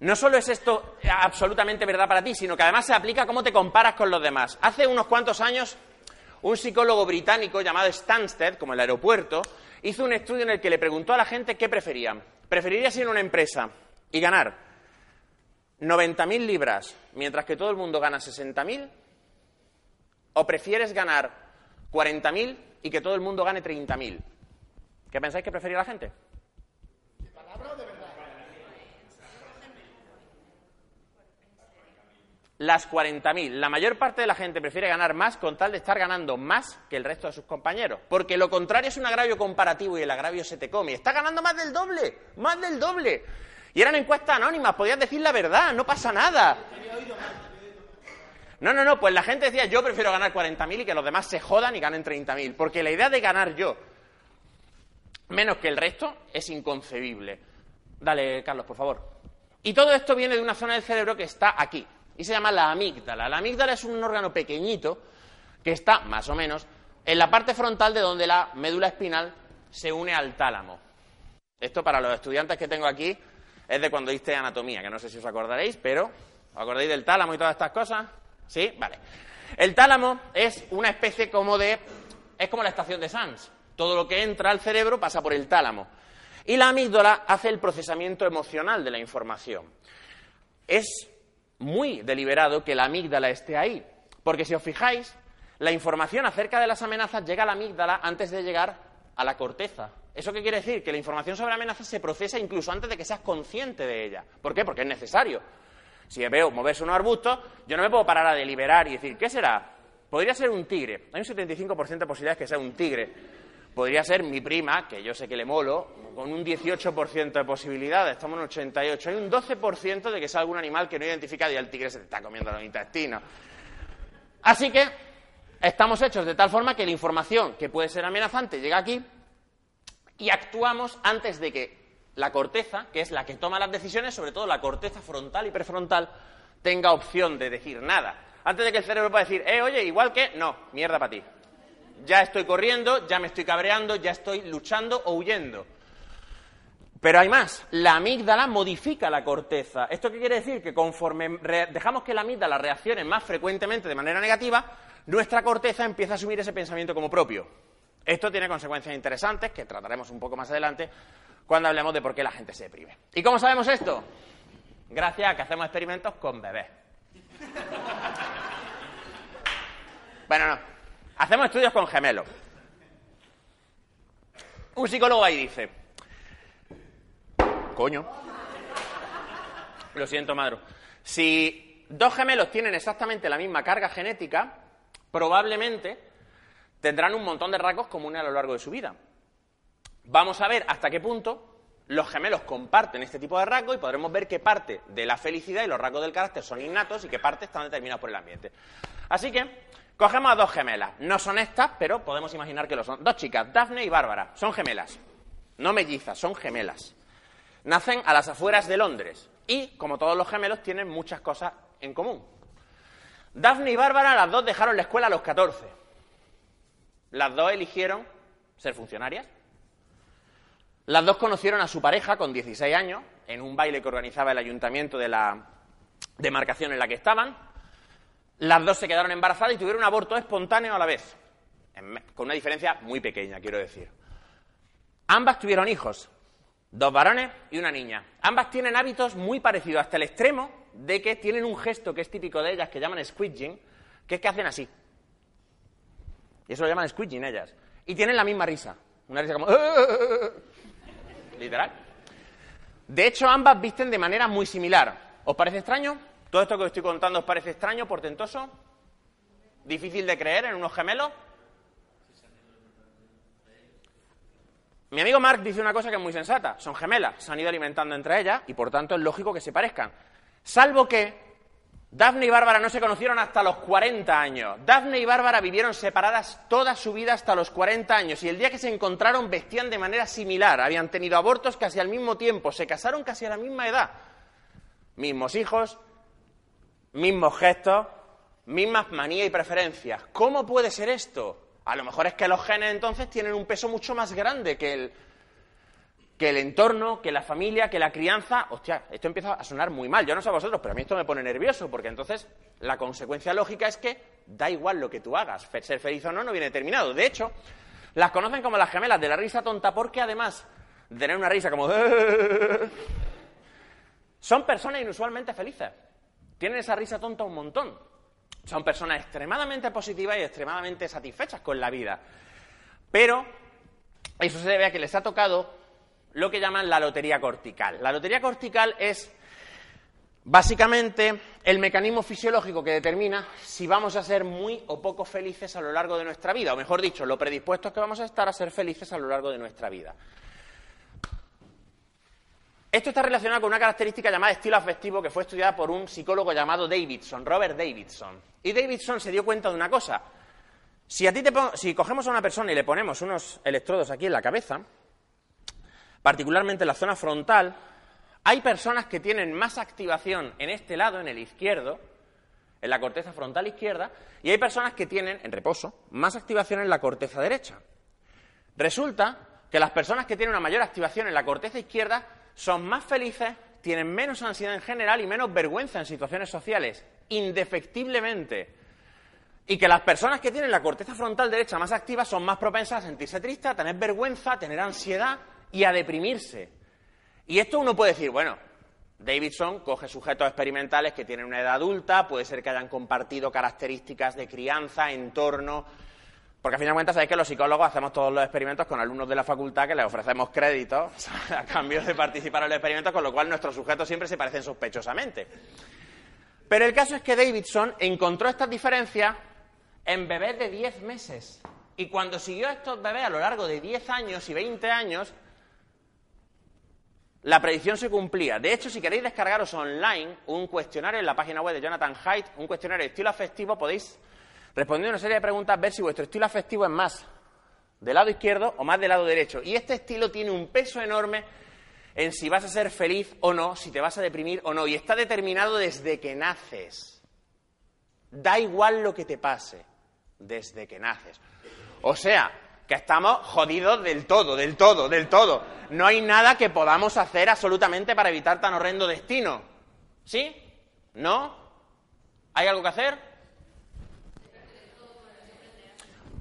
no solo es esto absolutamente verdad para ti, sino que además se aplica a cómo te comparas con los demás. Hace unos cuantos años, un psicólogo británico llamado Stansted, como el aeropuerto, hizo un estudio en el que le preguntó a la gente qué preferían. ¿Preferirías ir a una empresa y ganar 90.000 libras mientras que todo el mundo gana 60.000? ¿O prefieres ganar 40.000 y que todo el mundo gane 30.000? ¿Qué pensáis que prefería la gente? Las 40.000. La mayor parte de la gente prefiere ganar más con tal de estar ganando más que el resto de sus compañeros. Porque lo contrario es un agravio comparativo y el agravio se te come. Está ganando más del doble, más del doble. Y eran encuestas anónimas, podías decir la verdad, no pasa nada. No, no, no, pues la gente decía yo prefiero ganar 40.000 y que los demás se jodan y ganen 30.000. Porque la idea de ganar yo menos que el resto es inconcebible. Dale, Carlos, por favor. Y todo esto viene de una zona del cerebro que está aquí, y se llama la amígdala. La amígdala es un órgano pequeñito que está, más o menos, en la parte frontal de donde la médula espinal se une al tálamo. Esto para los estudiantes que tengo aquí es de cuando diste anatomía, que no sé si os acordaréis, pero ¿os acordáis del tálamo y todas estas cosas? ¿Sí? Vale. El tálamo es una especie como de... es como la estación de Sanz. Todo lo que entra al cerebro pasa por el tálamo. Y la amígdala hace el procesamiento emocional de la información. Es muy deliberado que la amígdala esté ahí. Porque si os fijáis, la información acerca de las amenazas llega a la amígdala antes de llegar a la corteza. ¿Eso qué quiere decir? Que la información sobre amenazas se procesa incluso antes de que seas consciente de ella. ¿Por qué? Porque es necesario. Si veo moverse unos arbustos, yo no me puedo parar a deliberar y decir, ¿qué será? Podría ser un tigre. Hay un 75% de posibilidades que sea un tigre. Podría ser mi prima, que yo sé que le molo, con un 18% de posibilidades, estamos en 88. Hay un 12% de que sea algún animal que no identificado y el tigre se te está comiendo los intestinos. Así que estamos hechos de tal forma que la información que puede ser amenazante llega aquí y actuamos antes de que la corteza, que es la que toma las decisiones, sobre todo la corteza frontal y prefrontal, tenga opción de decir nada. Antes de que el cerebro pueda decir, eh, oye, igual que, no, mierda para ti. Ya estoy corriendo, ya me estoy cabreando, ya estoy luchando o huyendo. Pero hay más, la amígdala modifica la corteza. ¿Esto qué quiere decir? Que conforme dejamos que la amígdala reaccione más frecuentemente de manera negativa, nuestra corteza empieza a asumir ese pensamiento como propio. Esto tiene consecuencias interesantes que trataremos un poco más adelante cuando hablemos de por qué la gente se deprime. ¿Y cómo sabemos esto? Gracias a que hacemos experimentos con bebés. Bueno, no. Hacemos estudios con gemelos. Un psicólogo ahí dice, coño, lo siento, madre, si dos gemelos tienen exactamente la misma carga genética, probablemente tendrán un montón de rasgos comunes a lo largo de su vida. Vamos a ver hasta qué punto los gemelos comparten este tipo de rasgos y podremos ver qué parte de la felicidad y los rasgos del carácter son innatos y qué parte están determinados por el ambiente. Así que Cogemos a dos gemelas. No son estas, pero podemos imaginar que lo son. Dos chicas, Daphne y Bárbara. Son gemelas. No mellizas, son gemelas. Nacen a las afueras de Londres. Y, como todos los gemelos, tienen muchas cosas en común. Daphne y Bárbara, las dos dejaron la escuela a los 14. Las dos eligieron ser funcionarias. Las dos conocieron a su pareja con 16 años en un baile que organizaba el ayuntamiento de la demarcación en la que estaban. Las dos se quedaron embarazadas y tuvieron un aborto espontáneo a la vez, con una diferencia muy pequeña, quiero decir. Ambas tuvieron hijos, dos varones y una niña. Ambas tienen hábitos muy parecidos, hasta el extremo de que tienen un gesto que es típico de ellas, que llaman squidging, que es que hacen así. Y eso lo llaman squidging ellas. Y tienen la misma risa, una risa como... Literal. De hecho, ambas visten de manera muy similar. ¿Os parece extraño? ¿Todo esto que os estoy contando os parece extraño, portentoso? ¿Difícil de creer en unos gemelos? Mi amigo Mark dice una cosa que es muy sensata. Son gemelas, se han ido alimentando entre ellas y por tanto es lógico que se parezcan. Salvo que Daphne y Bárbara no se conocieron hasta los 40 años. Daphne y Bárbara vivieron separadas toda su vida hasta los 40 años y el día que se encontraron vestían de manera similar. Habían tenido abortos casi al mismo tiempo, se casaron casi a la misma edad. Mismos hijos, mismos gestos, mismas manías y preferencias. ¿Cómo puede ser esto? A lo mejor es que los genes entonces tienen un peso mucho más grande que el, que el entorno, que la familia, que la crianza. Hostia, esto empieza a sonar muy mal. Yo no sé a vosotros, pero a mí esto me pone nervioso, porque entonces la consecuencia lógica es que da igual lo que tú hagas. Ser feliz o no no viene determinado. De hecho, las conocen como las gemelas de la risa tonta porque además de tener una risa como... son personas inusualmente felices. Tienen esa risa tonta un montón. Son personas extremadamente positivas y extremadamente satisfechas con la vida. Pero eso se debe a que les ha tocado lo que llaman la lotería cortical. La lotería cortical es Básicamente, el mecanismo fisiológico que determina si vamos a ser muy o poco felices a lo largo de nuestra vida, o mejor dicho, lo predispuestos que vamos a estar a ser felices a lo largo de nuestra vida. Esto está relacionado con una característica llamada estilo afectivo que fue estudiada por un psicólogo llamado Davidson, Robert Davidson. Y Davidson se dio cuenta de una cosa. Si, a ti te si cogemos a una persona y le ponemos unos electrodos aquí en la cabeza, particularmente en la zona frontal, hay personas que tienen más activación en este lado, en el izquierdo, en la corteza frontal izquierda, y hay personas que tienen, en reposo, más activación en la corteza derecha. Resulta que las personas que tienen una mayor activación en la corteza izquierda son más felices, tienen menos ansiedad en general y menos vergüenza en situaciones sociales, indefectiblemente. Y que las personas que tienen la corteza frontal derecha más activa son más propensas a sentirse tristes, a tener vergüenza, a tener ansiedad y a deprimirse. Y esto uno puede decir, bueno, Davidson coge sujetos experimentales que tienen una edad adulta, puede ser que hayan compartido características de crianza, entorno. Porque a fin de sabéis que los psicólogos hacemos todos los experimentos con alumnos de la facultad que les ofrecemos créditos a cambio de participar en los experimentos, con lo cual nuestros sujetos siempre se parecen sospechosamente. Pero el caso es que Davidson encontró estas diferencias en bebés de 10 meses. Y cuando siguió a estos bebés a lo largo de 10 años y 20 años, la predicción se cumplía. De hecho, si queréis descargaros online un cuestionario en la página web de Jonathan Haidt, un cuestionario de estilo afectivo, podéis responder una serie de preguntas, ver si vuestro estilo afectivo es más del lado izquierdo o más del lado derecho. Y este estilo tiene un peso enorme en si vas a ser feliz o no, si te vas a deprimir o no. Y está determinado desde que naces. Da igual lo que te pase, desde que naces. O sea, que estamos jodidos del todo, del todo, del todo. No hay nada que podamos hacer absolutamente para evitar tan horrendo destino. ¿Sí? ¿No? ¿Hay algo que hacer?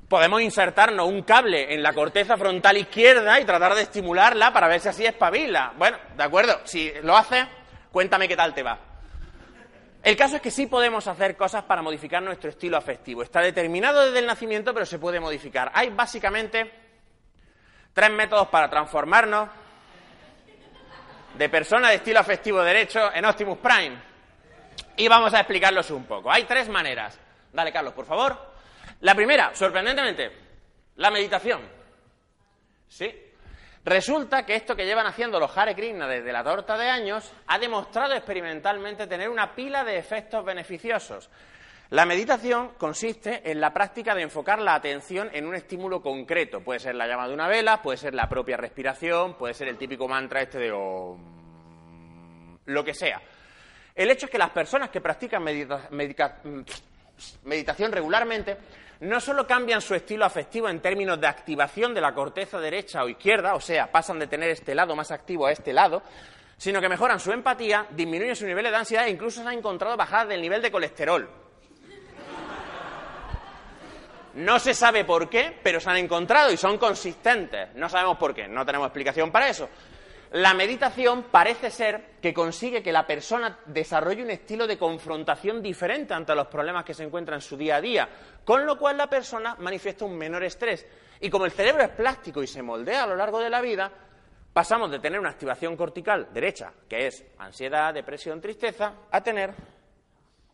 Podemos insertarnos un cable en la corteza frontal izquierda y tratar de estimularla para ver si así espabila. Bueno, de acuerdo, si lo haces, cuéntame qué tal te va. El caso es que sí podemos hacer cosas para modificar nuestro estilo afectivo. Está determinado desde el nacimiento, pero se puede modificar. Hay básicamente tres métodos para transformarnos de persona de estilo afectivo derecho en Optimus Prime. Y vamos a explicarlos un poco. Hay tres maneras. Dale, Carlos, por favor. La primera, sorprendentemente, la meditación. ¿Sí? Resulta que esto que llevan haciendo los Hare Krishna desde la torta de años ha demostrado experimentalmente tener una pila de efectos beneficiosos. La meditación consiste en la práctica de enfocar la atención en un estímulo concreto. Puede ser la llama de una vela, puede ser la propia respiración, puede ser el típico mantra este de lo que sea. El hecho es que las personas que practican meditación regularmente no solo cambian su estilo afectivo en términos de activación de la corteza derecha o izquierda, o sea, pasan de tener este lado más activo a este lado, sino que mejoran su empatía, disminuyen su nivel de ansiedad e incluso se han encontrado bajadas del nivel de colesterol. No se sabe por qué, pero se han encontrado y son consistentes. No sabemos por qué, no tenemos explicación para eso. La meditación parece ser que consigue que la persona desarrolle un estilo de confrontación diferente ante los problemas que se encuentran en su día a día, con lo cual la persona manifiesta un menor estrés. Y como el cerebro es plástico y se moldea a lo largo de la vida, pasamos de tener una activación cortical derecha, que es ansiedad, depresión, tristeza, a tener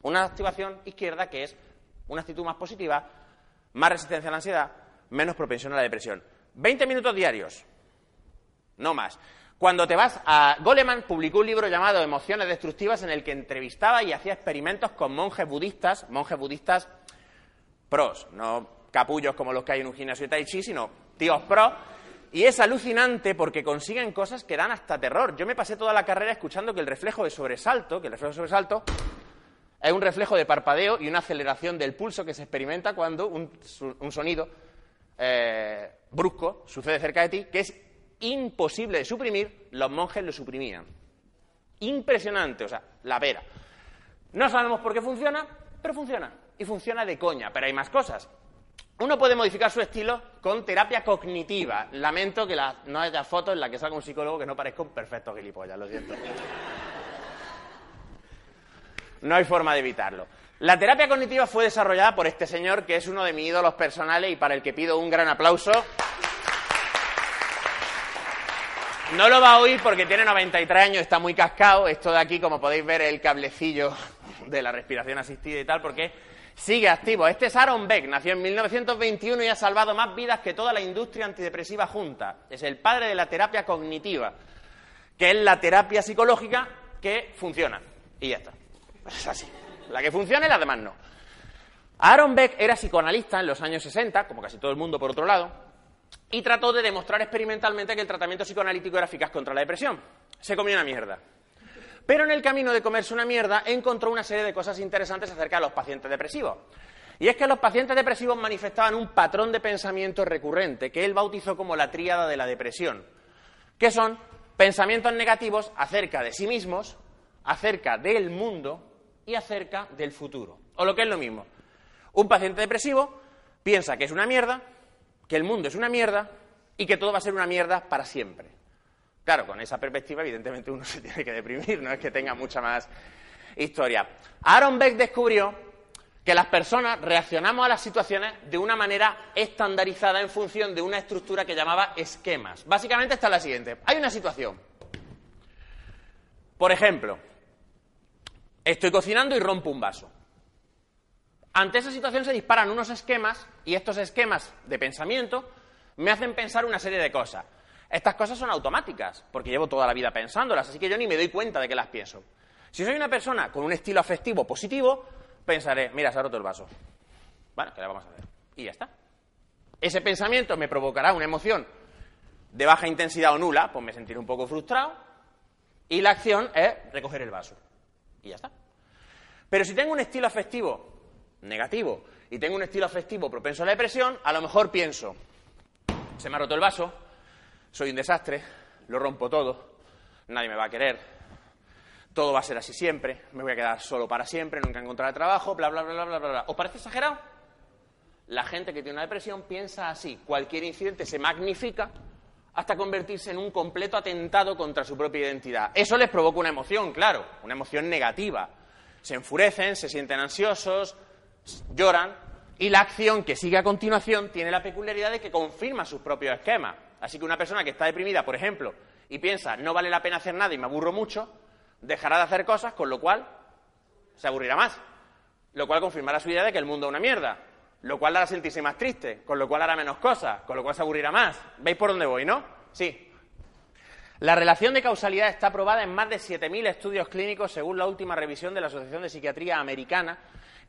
una activación izquierda, que es una actitud más positiva, más resistencia a la ansiedad, menos propensión a la depresión. 20 minutos diarios, no más. Cuando te vas a... Goleman publicó un libro llamado Emociones Destructivas en el que entrevistaba y hacía experimentos con monjes budistas, monjes budistas pros, no capullos como los que hay en un gimnasio de Tai Chi, sino tíos pros. Y es alucinante porque consiguen cosas que dan hasta terror. Yo me pasé toda la carrera escuchando que el reflejo de sobresalto, que el reflejo de sobresalto es un reflejo de parpadeo y una aceleración del pulso que se experimenta cuando un, sonido eh, brusco sucede cerca de ti, que es imposible de suprimir, los monjes lo suprimían. Impresionante, o sea, la pera. No sabemos por qué funciona, pero funciona. Y funciona de coña, pero hay más cosas. Uno puede modificar su estilo con terapia cognitiva. Lamento que no haya fotos en la que salga un psicólogo que no parezca un perfecto gilipollas, lo siento. No hay forma de evitarlo. La terapia cognitiva fue desarrollada por este señor que es uno de mis ídolos personales y para el que pido un gran aplauso. No lo va a oír porque tiene 93 años, está muy cascado. Esto de aquí, como podéis ver, es el cablecillo de la respiración asistida y tal, porque sigue activo. Este es Aaron Beck, nació en 1921 y ha salvado más vidas que toda la industria antidepresiva junta. Es el padre de la terapia cognitiva, que es la terapia psicológica que funciona. Y ya está. Es así. La que funciona y las demás no. Aaron Beck era psicoanalista en los años 60, como casi todo el mundo por otro lado, y trató de demostrar experimentalmente que el tratamiento psicoanalítico era eficaz contra la depresión. Se comió una mierda. Pero en el camino de comerse una mierda encontró una serie de cosas interesantes acerca de los pacientes depresivos. Y es que los pacientes depresivos manifestaban un patrón de pensamiento recurrente que él bautizó como la tríada de la depresión, que son pensamientos negativos acerca de sí mismos, acerca del mundo y acerca del futuro. O lo que es lo mismo, un paciente depresivo piensa que es una mierda, que el mundo es una mierda y que todo va a ser una mierda para siempre. Claro, con esa perspectiva, evidentemente, uno se tiene que deprimir, no es que tenga mucha más historia. Aaron Beck descubrió que las personas reaccionamos a las situaciones de una manera estandarizada en función de una estructura que llamaba esquemas. Básicamente está la siguiente. Hay una situación. Por ejemplo, estoy cocinando y rompo un vaso. Ante esa situación se disparan unos esquemas y estos esquemas de pensamiento me hacen pensar una serie de cosas. Estas cosas son automáticas, porque llevo toda la vida pensándolas, así que yo ni me doy cuenta de que las pienso. Si soy una persona con un estilo afectivo positivo, pensaré, mira, se ha roto el vaso. Bueno, ¿qué le vamos a hacer? Y ya está. Ese pensamiento me provocará una emoción de baja intensidad o nula, pues me sentiré un poco frustrado, y la acción es recoger el vaso. Y ya está. Pero si tengo un estilo afectivo negativo y tengo un estilo afectivo propenso a la depresión, a lo mejor pienso, se me ha roto el vaso, soy un desastre, lo rompo todo, nadie me va a querer, todo va a ser así siempre, me voy a quedar solo para siempre, nunca encontraré trabajo, bla, bla, bla, bla, bla, bla. ¿Os parece exagerado? La gente que tiene una depresión piensa así, cualquier incidente se magnifica hasta convertirse en un completo atentado contra su propia identidad. Eso les provoca una emoción, claro, una emoción negativa. Se enfurecen, se sienten ansiosos, lloran y la acción que sigue a continuación tiene la peculiaridad de que confirma sus propios esquemas. Así que una persona que está deprimida, por ejemplo, y piensa no vale la pena hacer nada y me aburro mucho, dejará de hacer cosas, con lo cual se aburrirá más. Lo cual confirmará su idea de que el mundo es una mierda. Lo cual la hará sentirse más triste, con lo cual hará menos cosas, con lo cual se aburrirá más. ¿Veis por dónde voy, no? Sí. La relación de causalidad está probada en más de 7.000 estudios clínicos según la última revisión de la Asociación de Psiquiatría Americana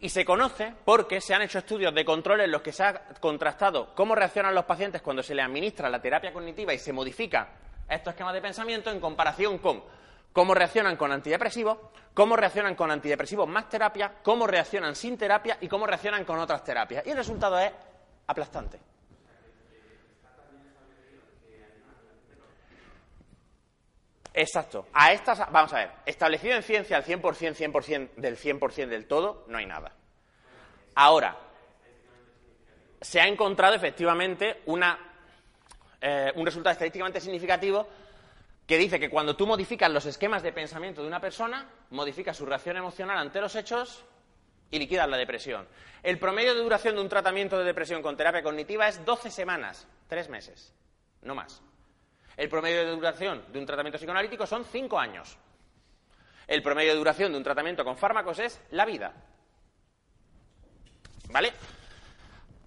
y se conoce porque se han hecho estudios de control en los que se ha contrastado cómo reaccionan los pacientes cuando se les administra la terapia cognitiva y se modifican estos esquemas de pensamiento en comparación con cómo reaccionan con antidepresivos, cómo reaccionan con antidepresivos más terapia, cómo reaccionan sin terapia y cómo reaccionan con otras terapias. Y el resultado es aplastante. Exacto. A estas, vamos a ver, establecido en ciencia al 100%, 100% del 100% del todo, no hay nada. Ahora, se ha encontrado efectivamente una, eh, un resultado estadísticamente significativo que dice que cuando tú modificas los esquemas de pensamiento de una persona, modificas su reacción emocional ante los hechos y liquidas la depresión. El promedio de duración de un tratamiento de depresión con terapia cognitiva es 12 semanas, 3 meses, no más. El promedio de duración de un tratamiento psicoanalítico son cinco años. El promedio de duración de un tratamiento con fármacos es la vida. ¿Vale?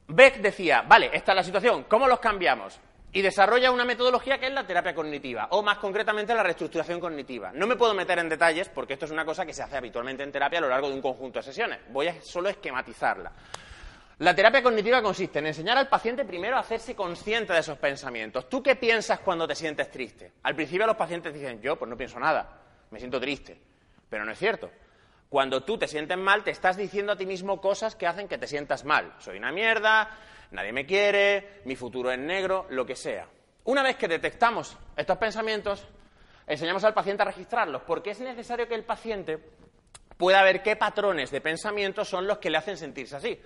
Beck decía, vale, esta es la situación, ¿cómo los cambiamos? Y desarrolla una metodología que es la terapia cognitiva, o más concretamente la reestructuración cognitiva. No me puedo meter en detalles porque esto es una cosa que se hace habitualmente en terapia a lo largo de un conjunto de sesiones. Voy a solo esquematizarla. La terapia cognitiva consiste en enseñar al paciente primero a hacerse consciente de esos pensamientos. ¿Tú qué piensas cuando te sientes triste? Al principio los pacientes dicen, yo pues no pienso nada, me siento triste. Pero no es cierto. Cuando tú te sientes mal, te estás diciendo a ti mismo cosas que hacen que te sientas mal. Soy una mierda, nadie me quiere, mi futuro es negro, lo que sea. Una vez que detectamos estos pensamientos, enseñamos al paciente a registrarlos, porque es necesario que el paciente pueda ver qué patrones de pensamiento son los que le hacen sentirse así.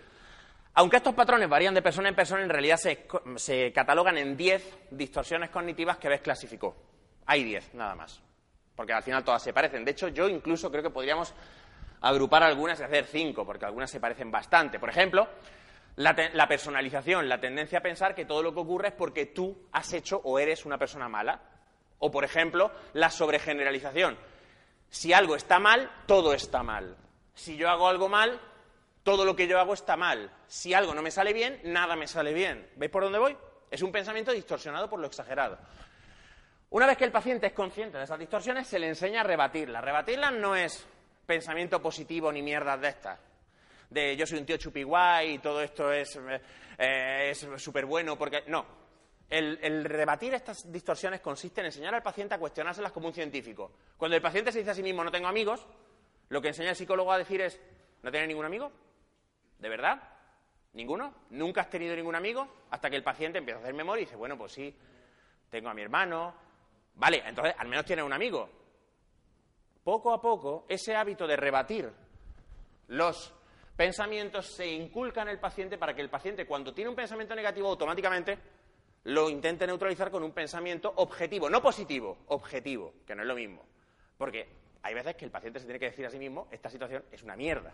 Aunque estos patrones varían de persona en persona, en realidad se, catalogan en 10 distorsiones cognitivas que ves clasificó. Hay 10, nada más. Porque al final todas se parecen. De hecho, yo incluso creo que podríamos agrupar algunas y hacer 5, porque algunas se parecen bastante. Por ejemplo, la, personalización, la tendencia a pensar que todo lo que ocurre es porque tú has hecho o eres una persona mala. O, por ejemplo, la sobregeneralización. Si algo está mal, todo está mal. Si yo hago algo mal, todo lo que yo hago está mal. Si algo no me sale bien, nada me sale bien. ¿Veis por dónde voy? Es un pensamiento distorsionado por lo exagerado. Una vez que el paciente es consciente de esas distorsiones, se le enseña a rebatirlas. Rebatirlas no es pensamiento positivo ni mierdas de estas. De yo soy un tío chupiguay y todo esto es eh, súper bueno porque... No. El, el, rebatir estas distorsiones consiste en enseñar al paciente a cuestionárselas como un científico. Cuando el paciente se dice a sí mismo no tengo amigos, lo que enseña el psicólogo a decir es ¿no tiene ningún amigo? ¿De verdad? ¿Ninguno? ¿Nunca has tenido ningún amigo? Hasta que el paciente empieza a hacer memoria y dice, bueno, pues sí, tengo a mi hermano. Vale, entonces al menos tiene un amigo. Poco a poco, ese hábito de rebatir los pensamientos se inculca en el paciente para que el paciente, cuando tiene un pensamiento negativo, automáticamente lo intente neutralizar con un pensamiento objetivo, no positivo, objetivo, que no es lo mismo. Porque hay veces que el paciente se tiene que decir a sí mismo, esta situación es una mierda,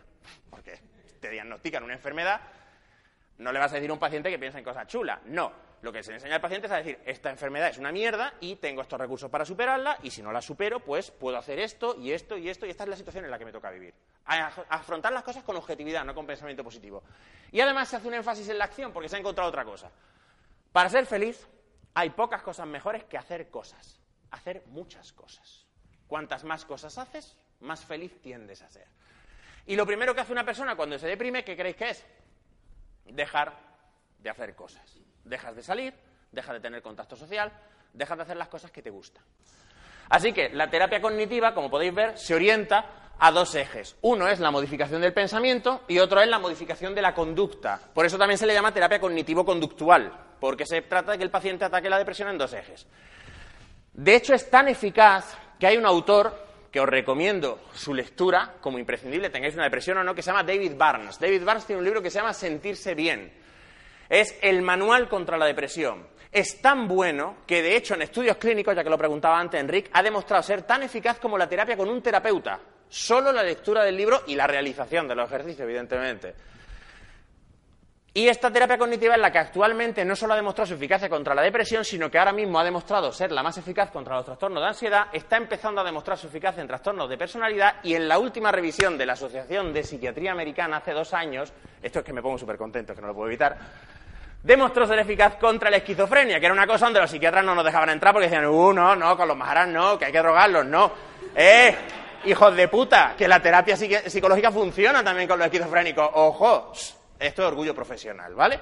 porque te diagnostican una enfermedad, no le vas a decir a un paciente que piensa en cosas chulas, no. Lo que se le enseña al paciente es a decir, esta enfermedad es una mierda y tengo estos recursos para superarla y si no la supero, pues puedo hacer esto y esto y esto y esta es la situación en la que me toca vivir. afrontar las cosas con objetividad, no con pensamiento positivo. Y además se hace un énfasis en la acción porque se ha encontrado otra cosa. Para ser feliz hay pocas cosas mejores que hacer cosas, hacer muchas cosas. Cuantas más cosas haces, más feliz tiendes a ser. Y lo primero que hace una persona cuando se deprime, ¿qué creéis que es? Dejar de hacer cosas. Dejas de salir, dejas de tener contacto social, dejas de hacer las cosas que te gustan. Así que la terapia cognitiva, como podéis ver, se orienta a dos ejes. Uno es la modificación del pensamiento y otro es la modificación de la conducta. Por eso también se le llama terapia cognitivo-conductual, porque se trata de que el paciente ataque la depresión en dos ejes. De hecho, es tan eficaz que hay un autor que os recomiendo su lectura como imprescindible, tengáis una depresión o no, que se llama David Barnes. David Barnes tiene un libro que se llama Sentirse bien. Es el manual contra la depresión. Es tan bueno que, de hecho, en estudios clínicos, ya que lo preguntaba antes Enrique, ha demostrado ser tan eficaz como la terapia con un terapeuta. Solo la lectura del libro y la realización de los ejercicios, evidentemente. Y esta terapia cognitiva es la que actualmente no solo ha demostrado su eficacia contra la depresión, sino que ahora mismo ha demostrado ser la más eficaz contra los trastornos de ansiedad, está empezando a demostrar su eficacia en trastornos de personalidad y en la última revisión de la Asociación de Psiquiatría Americana hace dos años, esto es que me pongo súper contento, que no lo puedo evitar, demostró ser eficaz contra la esquizofrenia, que era una cosa donde los psiquiatras no nos dejaban entrar porque decían, uh, no, no, con los majaras no, que hay que drogarlos, no. ¡Eh! Hijos de puta, que la terapia psicológica funciona también con los esquizofrénicos. Ojo, esto es orgullo profesional, ¿vale?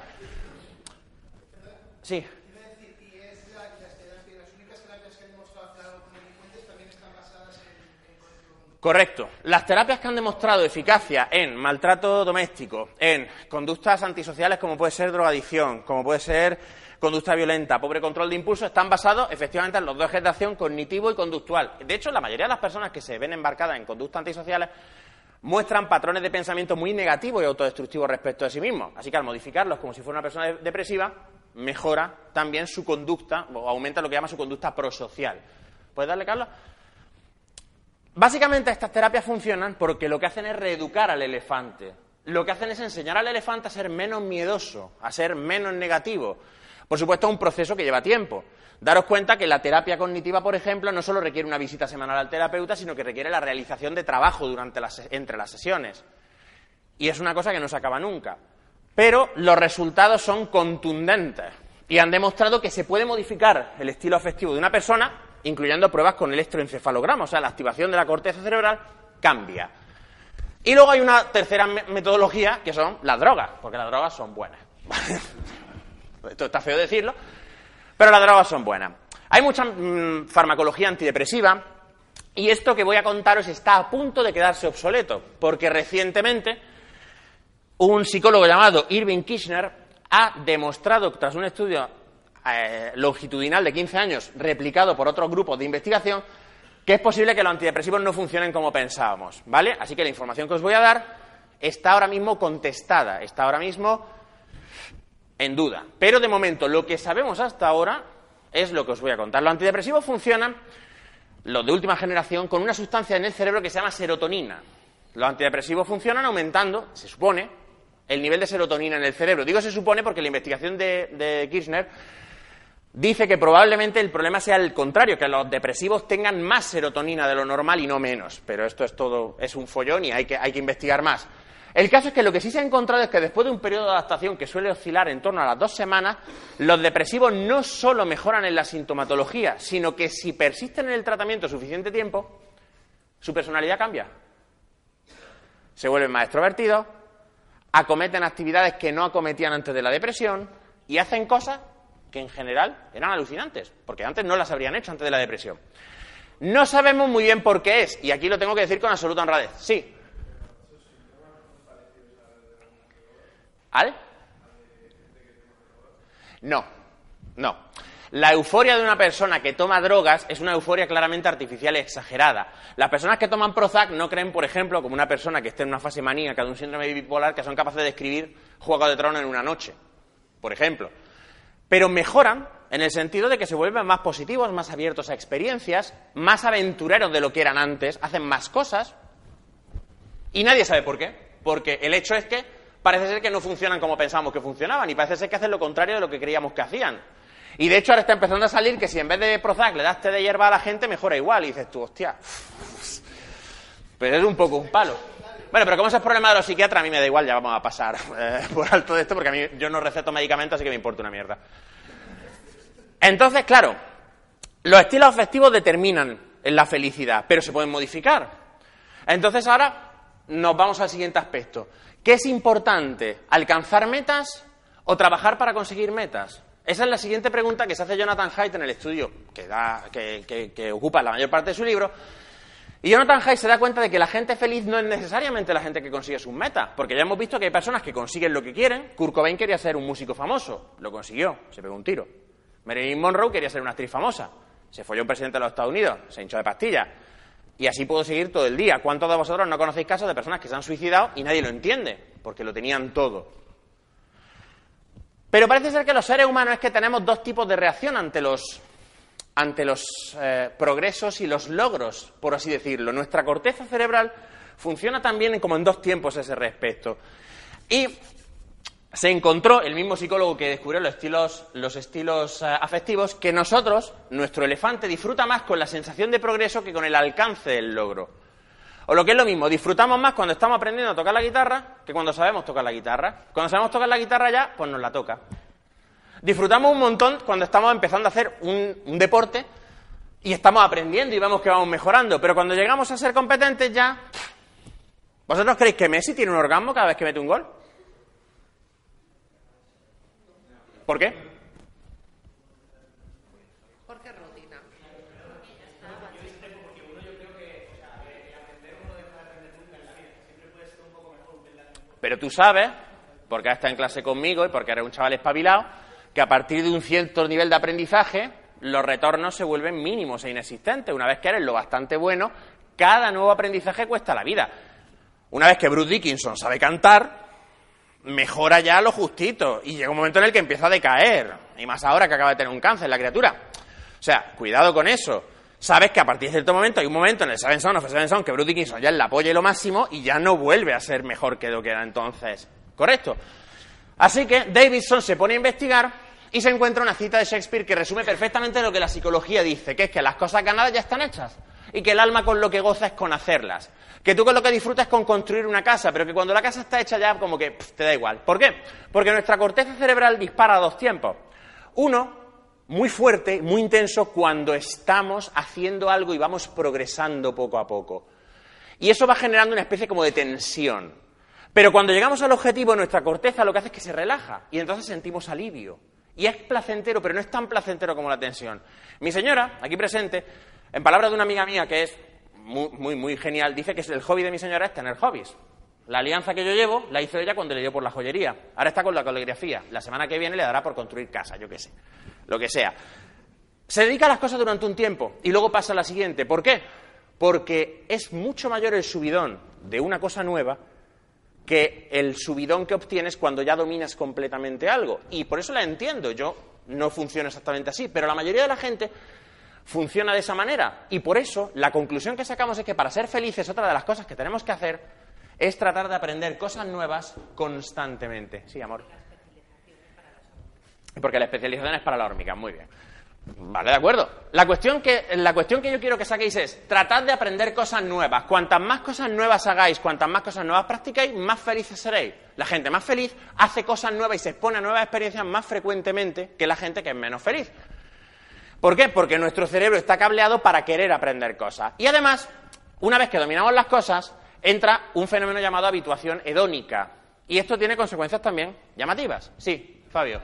Sí. Correcto. Las terapias que han demostrado eficacia en maltrato doméstico, en conductas antisociales como puede ser drogadicción, como puede ser conducta violenta, pobre control de impulso, están basados efectivamente en los dos ejes de acción cognitivo y conductual. De hecho, la mayoría de las personas que se ven embarcadas en conductas antisociales muestran patrones de pensamiento muy negativos y autodestructivos respecto a sí mismos. Así que al modificarlos como si fuera una persona depresiva, mejora también su conducta, o aumenta lo que llama su conducta prosocial. ¿Puedes darle, Carlos? Básicamente estas terapias funcionan porque lo que hacen es reeducar al elefante. Lo que hacen es enseñar al elefante a ser menos miedoso, a ser menos negativo. Por supuesto, es un proceso que lleva tiempo. Daros cuenta que la terapia cognitiva, por ejemplo, no solo requiere una visita semanal al terapeuta, sino que requiere la realización de trabajo durante entre las sesiones. Y es una cosa que no se acaba nunca. Pero los resultados son contundentes y han demostrado que se puede modificar el estilo afectivo de una persona, incluyendo pruebas con electroencefalograma, o sea, la activación de la corteza cerebral cambia. Y luego hay una tercera metodología, que son las drogas, porque las drogas son buenas. Esto está feo decirlo, pero las drogas son buenas. Hay mucha mm, farmacología antidepresiva y esto que voy a contaros está a punto de quedarse obsoleto, porque recientemente un psicólogo llamado Irving Kirchner ha demostrado, tras un estudio eh, longitudinal de 15 años, replicado por otro grupo de investigación, que es posible que los antidepresivos no funcionen como pensábamos, ¿vale? Así que la información que os voy a dar está ahora mismo contestada, está ahora mismo en duda. Pero de momento, lo que sabemos hasta ahora es lo que os voy a contar. Los antidepresivos funcionan, los de última generación, con una sustancia en el cerebro que se llama serotonina. Los antidepresivos funcionan aumentando, se supone, el nivel de serotonina en el cerebro. Digo se supone porque la investigación de, Kirchner dice que probablemente el problema sea el contrario, que los depresivos tengan más serotonina de lo normal y no menos. Pero esto es todo, es un follón y hay que, hay que investigar más. El caso es que lo que sí se ha encontrado es que después de un periodo de adaptación que suele oscilar en torno a las dos semanas, los depresivos no solo mejoran en la sintomatología, sino que si persisten en el tratamiento suficiente tiempo, su personalidad cambia. Se vuelven más extrovertidos, acometen actividades que no acometían antes de la depresión y hacen cosas que en general eran alucinantes, porque antes no las habrían hecho antes de la depresión. No sabemos muy bien por qué es, y aquí lo tengo que decir con absoluta honradez. Sí. ¿Al? No, no. La euforia de una persona que toma drogas es una euforia claramente artificial y exagerada. Las personas que toman Prozac no creen, por ejemplo, como una persona que esté en una fase maníaca de un síndrome bipolar, que son capaces de escribir Juego de Tronos en una noche, por ejemplo. Pero mejoran en el sentido de que se vuelven más positivos, más abiertos a experiencias, más aventureros de lo que eran antes, hacen más cosas. Y nadie sabe por qué. Porque el hecho es que parece ser que no funcionan como pensábamos que funcionaban y parece ser que hacen lo contrario de lo que creíamos que hacían. Y de hecho ahora está empezando a salir que si en vez de Prozac le das té de hierba a la gente, mejora igual. Y dices tú, hostia, pero es un poco un palo. Bueno, pero como es problema de los psiquiatras, a mí me da igual, ya vamos a pasar eh, por alto de esto, porque a mí yo no receto medicamentos, así que me importa una mierda. Entonces, claro, los estilos afectivos determinan la felicidad, pero se pueden modificar. Entonces ahora nos vamos al siguiente aspecto. ¿Qué es importante? ¿Alcanzar metas o trabajar para conseguir metas? Esa es la siguiente pregunta que se hace Jonathan Haidt en el estudio que, da, que, ocupa la mayor parte de su libro. Y Jonathan Haidt se da cuenta de que la gente feliz no es necesariamente la gente que consigue sus metas, porque ya hemos visto que hay personas que consiguen lo que quieren. Kurt Cobain quería ser un músico famoso, lo consiguió, se pegó un tiro. Marilyn Monroe quería ser una actriz famosa, se folló un presidente de los Estados Unidos, se hinchó de pastillas. Y así puedo seguir todo el día. ¿Cuántos de vosotros no conocéis casos de personas que se han suicidado y nadie lo entiende? Porque lo tenían todo. Pero parece ser que los seres humanos es que tenemos dos tipos de reacción ante los, ante los eh, progresos y los logros, por así decirlo. Nuestra corteza cerebral funciona también como en dos tiempos a ese respecto. Y se encontró, el mismo psicólogo que descubrió los estilos, los estilos eh, afectivos, que nosotros, nuestro elefante, disfruta más con la sensación de progreso que con el alcance del logro. O lo que es lo mismo, disfrutamos más cuando estamos aprendiendo a tocar la guitarra que cuando sabemos tocar la guitarra. Cuando sabemos tocar la guitarra ya, pues nos la toca. Disfrutamos un montón cuando estamos empezando a hacer un, deporte y estamos aprendiendo y vemos que vamos mejorando. Pero cuando llegamos a ser competentes ya... ¿Vosotros creéis que Messi tiene un orgasmo cada vez que mete un gol? ¿Por qué? Pero tú sabes, porque has estado en clase conmigo y porque eres un chaval espabilado, que a partir de un cierto nivel de aprendizaje los retornos se vuelven mínimos e inexistentes. Una vez que eres lo bastante bueno, cada nuevo aprendizaje cuesta la vida. Una vez que Bruce Dickinson sabe cantar, mejora ya lo justito y llega un momento en el que empieza a decaer. Y más ahora que acaba de tener un cáncer la criatura. O sea, cuidado con eso sabes que a partir de cierto momento hay un momento en el Seven Son of Seven Son que Bruce Dickinson ya es la polla y lo máximo y ya no vuelve a ser mejor que lo que era entonces. ¿Correcto? Así que Davidson se pone a investigar y se encuentra una cita de Shakespeare que resume perfectamente lo que la psicología dice, que es que las cosas ganadas ya están hechas y que el alma con lo que goza es con hacerlas. Que tú con lo que disfrutas es con construir una casa, pero que cuando la casa está hecha ya como que te da igual. ¿Por qué? Porque nuestra corteza cerebral dispara a dos tiempos. Uno, muy fuerte, muy intenso cuando estamos haciendo algo y vamos progresando poco a poco. Y eso va generando una especie como de tensión. Pero cuando llegamos al objetivo, nuestra corteza lo que hace es que se relaja y entonces sentimos alivio. Y es placentero, pero no es tan placentero como la tensión. Mi señora, aquí presente, en palabras de una amiga mía que es muy, muy, muy genial, dice que el hobby de mi señora es tener hobbies. La alianza que yo llevo la hizo ella cuando le dio por la joyería. Ahora está con la caligrafía. La semana que viene le dará por construir casa, yo qué sé lo que sea. Se dedica a las cosas durante un tiempo y luego pasa a la siguiente. ¿Por qué? Porque es mucho mayor el subidón de una cosa nueva que el subidón que obtienes cuando ya dominas completamente algo. Y por eso la entiendo. Yo no funciona exactamente así, pero la mayoría de la gente funciona de esa manera. Y por eso la conclusión que sacamos es que para ser felices, otra de las cosas que tenemos que hacer es tratar de aprender cosas nuevas constantemente. Sí, amor. Porque la especialización es para la hormiga, muy bien. Vale, de acuerdo. La cuestión, que, la cuestión que yo quiero que saquéis es, tratad de aprender cosas nuevas. Cuantas más cosas nuevas hagáis, cuantas más cosas nuevas practicáis, más felices seréis. La gente más feliz hace cosas nuevas y se expone a nuevas experiencias más frecuentemente que la gente que es menos feliz. ¿Por qué? Porque nuestro cerebro está cableado para querer aprender cosas. Y además, una vez que dominamos las cosas, entra un fenómeno llamado habituación hedónica. Y esto tiene consecuencias también llamativas. Sí, Fabio.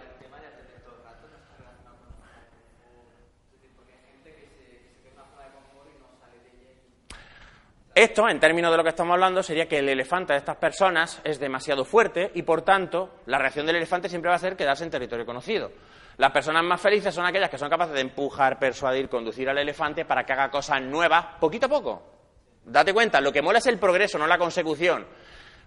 Esto, en términos de lo que estamos hablando, sería que el elefante de estas personas es demasiado fuerte y, por tanto, la reacción del elefante siempre va a ser quedarse en territorio conocido. Las personas más felices son aquellas que son capaces de empujar, persuadir, conducir al elefante para que haga cosas nuevas poquito a poco. Date cuenta, lo que mola es el progreso, no la consecución.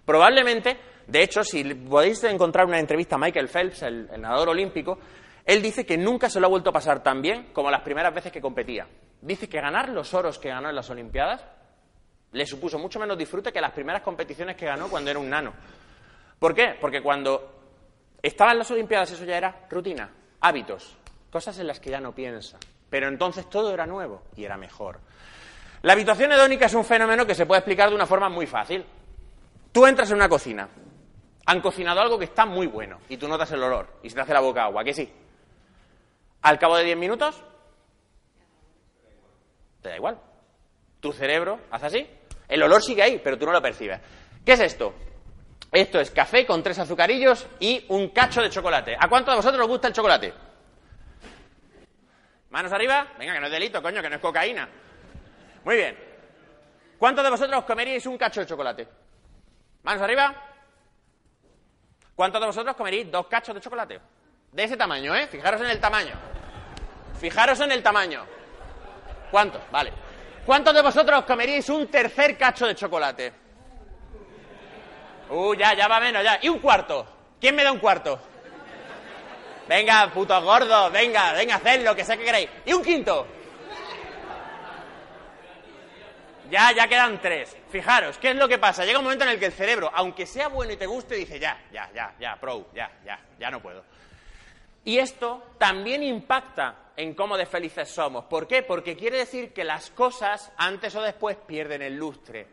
Probablemente, de hecho, si podéis encontrar una entrevista a Michael Phelps, el, nadador olímpico, él dice que nunca se lo ha vuelto a pasar tan bien como las primeras veces que competía. Dice que ganar los oros que ganó en las Olimpiadas le supuso mucho menos disfrute que las primeras competiciones que ganó cuando era un nano. ¿Por qué? Porque cuando estaba en las Olimpiadas eso ya era rutina, hábitos, cosas en las que ya no piensa. Pero entonces todo era nuevo y era mejor. La habituación hedónica es un fenómeno que se puede explicar de una forma muy fácil. Tú entras en una cocina, han cocinado algo que está muy bueno y tú notas el olor y se te hace la boca agua, ¿que sí? Al cabo de 10 minutos, te da igual. Tu cerebro hace así el olor sigue ahí, pero tú no lo percibes. ¿Qué es esto? Esto es café con tres azucarillos y un cacho de chocolate. ¿A cuánto de vosotros os gusta el chocolate? ¿Manos arriba? Venga, que no es delito, coño, que no es cocaína. Muy bien. ¿Cuántos de vosotros comeríais un cacho de chocolate? ¿Manos arriba? ¿Cuántos de vosotros comeríais dos cachos de chocolate? De ese tamaño, ¿eh? Fijaros en el tamaño. Fijaros en el tamaño. ¿Cuántos? Vale. ¿Cuántos de vosotros comeríais un tercer cacho de chocolate? Uh, ya, ya va menos, ya. ¿Y un cuarto? ¿Quién me da un cuarto? Venga, puto gordo, venga, venga, hacedlo, que sé que queréis. ¿Y un quinto? Ya, ya quedan tres. Fijaros, ¿qué es lo que pasa? Llega un momento en el que el cerebro, aunque sea bueno y te guste, dice ya, ya, ya, ya, pro, ya, ya, ya no puedo. Y esto también impacta en cómo de felices somos. ¿Por qué? Porque quiere decir que las cosas, antes o después, pierden el lustre.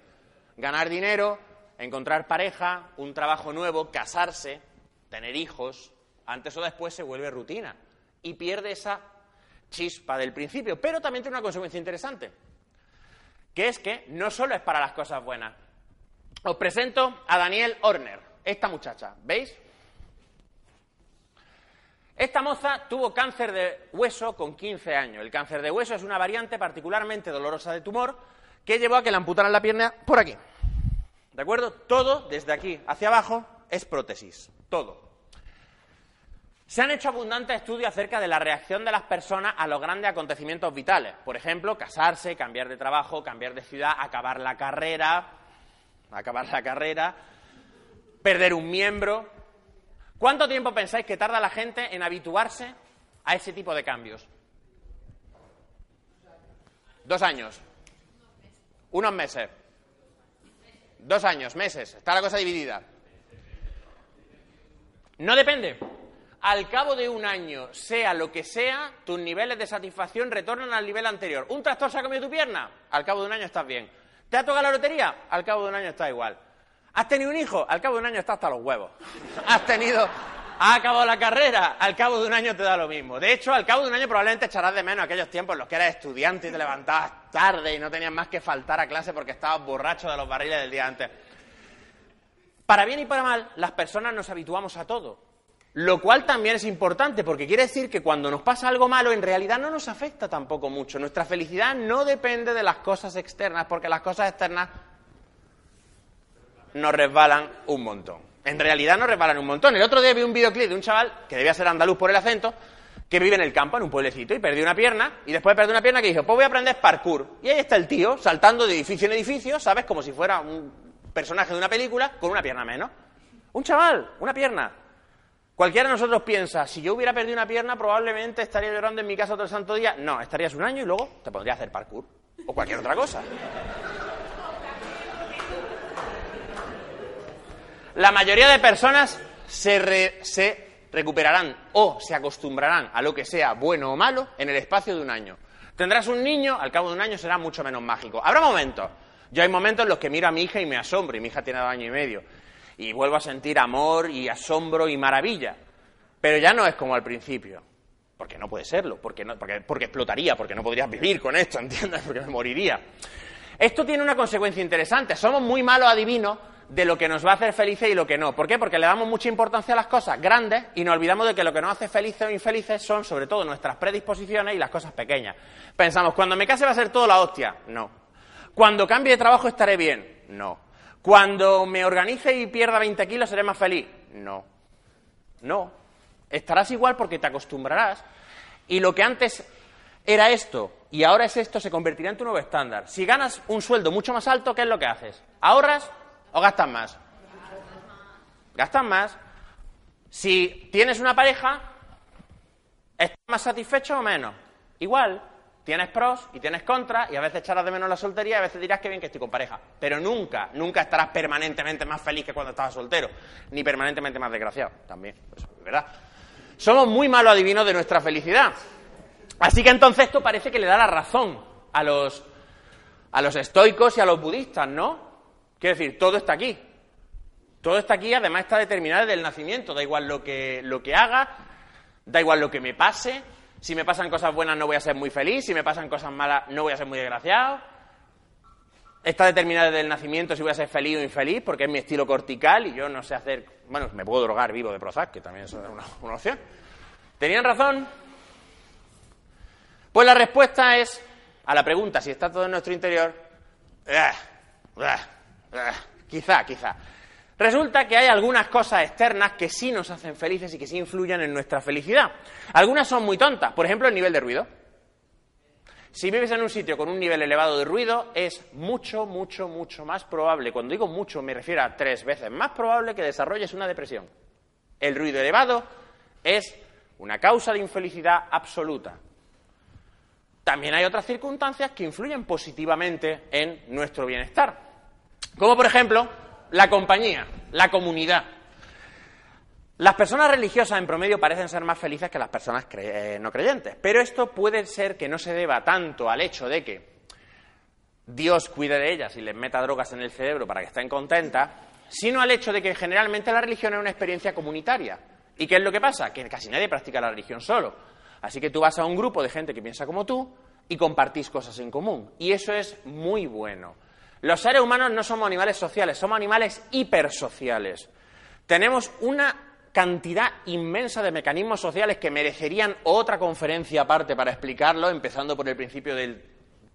Ganar dinero, encontrar pareja, un trabajo nuevo, casarse, tener hijos, antes o después se vuelve rutina y pierde esa chispa del principio. Pero también tiene una consecuencia interesante, que es que no solo es para las cosas buenas. Os presento a Daniel Horner, esta muchacha, ¿veis? Esta moza tuvo cáncer de hueso con 15 años. El cáncer de hueso es una variante particularmente dolorosa de tumor que llevó a que le amputaran la pierna por aquí. ¿De acuerdo? Todo, desde aquí hacia abajo, es prótesis. Todo. Se han hecho abundantes estudios acerca de la reacción de las personas a los grandes acontecimientos vitales. Por ejemplo, casarse, cambiar de trabajo, cambiar de ciudad, acabar la carrera, acabar la carrera, perder un miembro, ¿Cuánto tiempo pensáis que tarda la gente en habituarse a ese tipo de cambios? Dos años. Unos meses. Dos años, meses. Está la cosa dividida. No depende. Al cabo de un año, sea lo que sea, tus niveles de satisfacción retornan al nivel anterior. ¿Un tractor se ha comido tu pierna? Al cabo de un año estás bien. ¿Te ha tocado la lotería? Al cabo de un año está igual. ¿Has tenido un hijo? Al cabo de un año está hasta los huevos. Has tenido... ¿Ha acabado la carrera? Al cabo de un año te da lo mismo. De hecho, al cabo de un año probablemente echarás de menos aquellos tiempos en los que eras estudiante y te levantabas tarde y no tenías más que faltar a clase porque estabas borracho de los barriles del día antes. Para bien y para mal, las personas nos habituamos a todo. Lo cual también es importante porque quiere decir que cuando nos pasa algo malo en realidad no nos afecta tampoco mucho. Nuestra felicidad no depende de las cosas externas porque las cosas externas nos resbalan un montón. En realidad nos resbalan un montón. El otro día vi un videoclip de un chaval, que debía ser andaluz por el acento, que vive en el campo, en un pueblecito, y perdió una pierna, y después de perder una pierna que dijo, pues voy a aprender parkour. Y ahí está el tío, saltando de edificio en edificio, ¿sabes? Como si fuera un personaje de una película, con una pierna menos. Un chaval, una pierna. Cualquiera de nosotros piensa, si yo hubiera perdido una pierna, probablemente estaría llorando en mi casa todo el santo día. No, estarías un año y luego te pondrías a hacer parkour. O cualquier otra cosa. La mayoría de personas se, recuperarán o se acostumbrarán a lo que sea bueno o malo en el espacio de un año. Tendrás un niño, al cabo de un año será mucho menos mágico. Habrá momentos. Yo hay momentos en los que miro a mi hija y me asombro, y mi hija tiene dos años y medio, y vuelvo a sentir amor y asombro y maravilla. Pero ya no es como al principio. Porque no puede serlo, porque, no, porque, porque explotaría, porque no podrías vivir con esto, ¿entiendes? Porque me moriría. Esto tiene una consecuencia interesante. Somos muy malos adivinos de lo que nos va a hacer felices y lo que no. ¿Por qué? Porque le damos mucha importancia a las cosas grandes y nos olvidamos de que lo que nos hace felices o infelices son sobre todo nuestras predisposiciones y las cosas pequeñas. Pensamos, cuando me case va a ser todo la hostia. No. Cuando cambie de trabajo estaré bien. No. Cuando me organice y pierda 20 kilos seré más feliz. No. No. Estarás igual porque te acostumbrarás. Y lo que antes era esto y ahora es esto se convertirá en tu nuevo estándar. Si ganas un sueldo mucho más alto, ¿qué es lo que haces? ¿Ahorras o gastas más? Gastas más. Si tienes una pareja, ¿estás más satisfecho o menos? Igual. Tienes pros y tienes contras y a veces echarás de menos la soltería y a veces dirás que bien que estoy con pareja. Pero nunca, nunca estarás permanentemente más feliz que cuando estabas soltero. Ni permanentemente más desgraciado. También, eso es verdad. Somos muy malos adivinos de nuestra felicidad. Así que entonces esto parece que le da la razón a los, a los estoicos y a los budistas, ¿no? Quiero decir, todo está aquí. Todo está aquí, además está determinado desde el nacimiento. Da igual lo que, lo que haga, da igual lo que me pase. Si me pasan cosas buenas no voy a ser muy feliz, si me pasan cosas malas no voy a ser muy desgraciado. Está determinado desde el nacimiento si voy a ser feliz o infeliz, porque es mi estilo cortical y yo no sé hacer... Bueno, me puedo drogar vivo de Prozac, que también es una, opción. ¿Tenían razón? Pues la respuesta es, a la pregunta si está todo en nuestro interior, eh, eh, eh, quizá, quizá. Resulta que hay algunas cosas externas que sí nos hacen felices y que sí influyen en nuestra felicidad. Algunas son muy tontas, por ejemplo, el nivel de ruido. Si vives en un sitio con un nivel elevado de ruido, es mucho, mucho, mucho más probable, cuando digo mucho me refiero a tres veces más probable que desarrolles una depresión. El ruido elevado es una causa de infelicidad absoluta. También hay otras circunstancias que influyen positivamente en nuestro bienestar, como por ejemplo la compañía, la comunidad. Las personas religiosas en promedio parecen ser más felices que las personas eh, no creyentes, pero esto puede ser que no se deba tanto al hecho de que Dios cuide de ellas y les meta drogas en el cerebro para que estén contentas, sino al hecho de que generalmente la religión es una experiencia comunitaria. ¿Y qué es lo que pasa? Que casi nadie practica la religión solo. Así que tú vas a un grupo de gente que piensa como tú y compartís cosas en común. Y eso es muy bueno. Los seres humanos no somos animales sociales, somos animales hipersociales. Tenemos una cantidad inmensa de mecanismos sociales que merecerían otra conferencia aparte para explicarlo, empezando por el principio del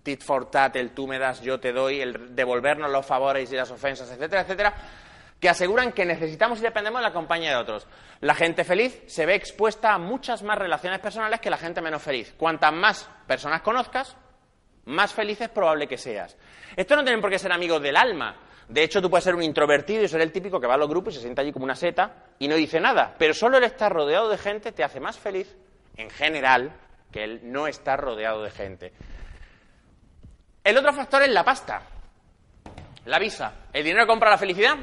tit for tat, el tú me das, yo te doy, el devolvernos los favores y las ofensas, etcétera, etcétera, que aseguran que necesitamos y dependemos de la compañía de otros. La gente feliz se ve expuesta a muchas más relaciones personales que la gente menos feliz. Cuantas más personas conozcas, más feliz es probable que seas. Esto no tiene por qué ser amigos del alma. De hecho, tú puedes ser un introvertido y ser el típico que va a los grupos y se sienta allí como una seta y no dice nada. Pero solo el estar rodeado de gente te hace más feliz, en general, que el no estar rodeado de gente. El otro factor es la pasta, la visa. ¿El dinero compra la felicidad?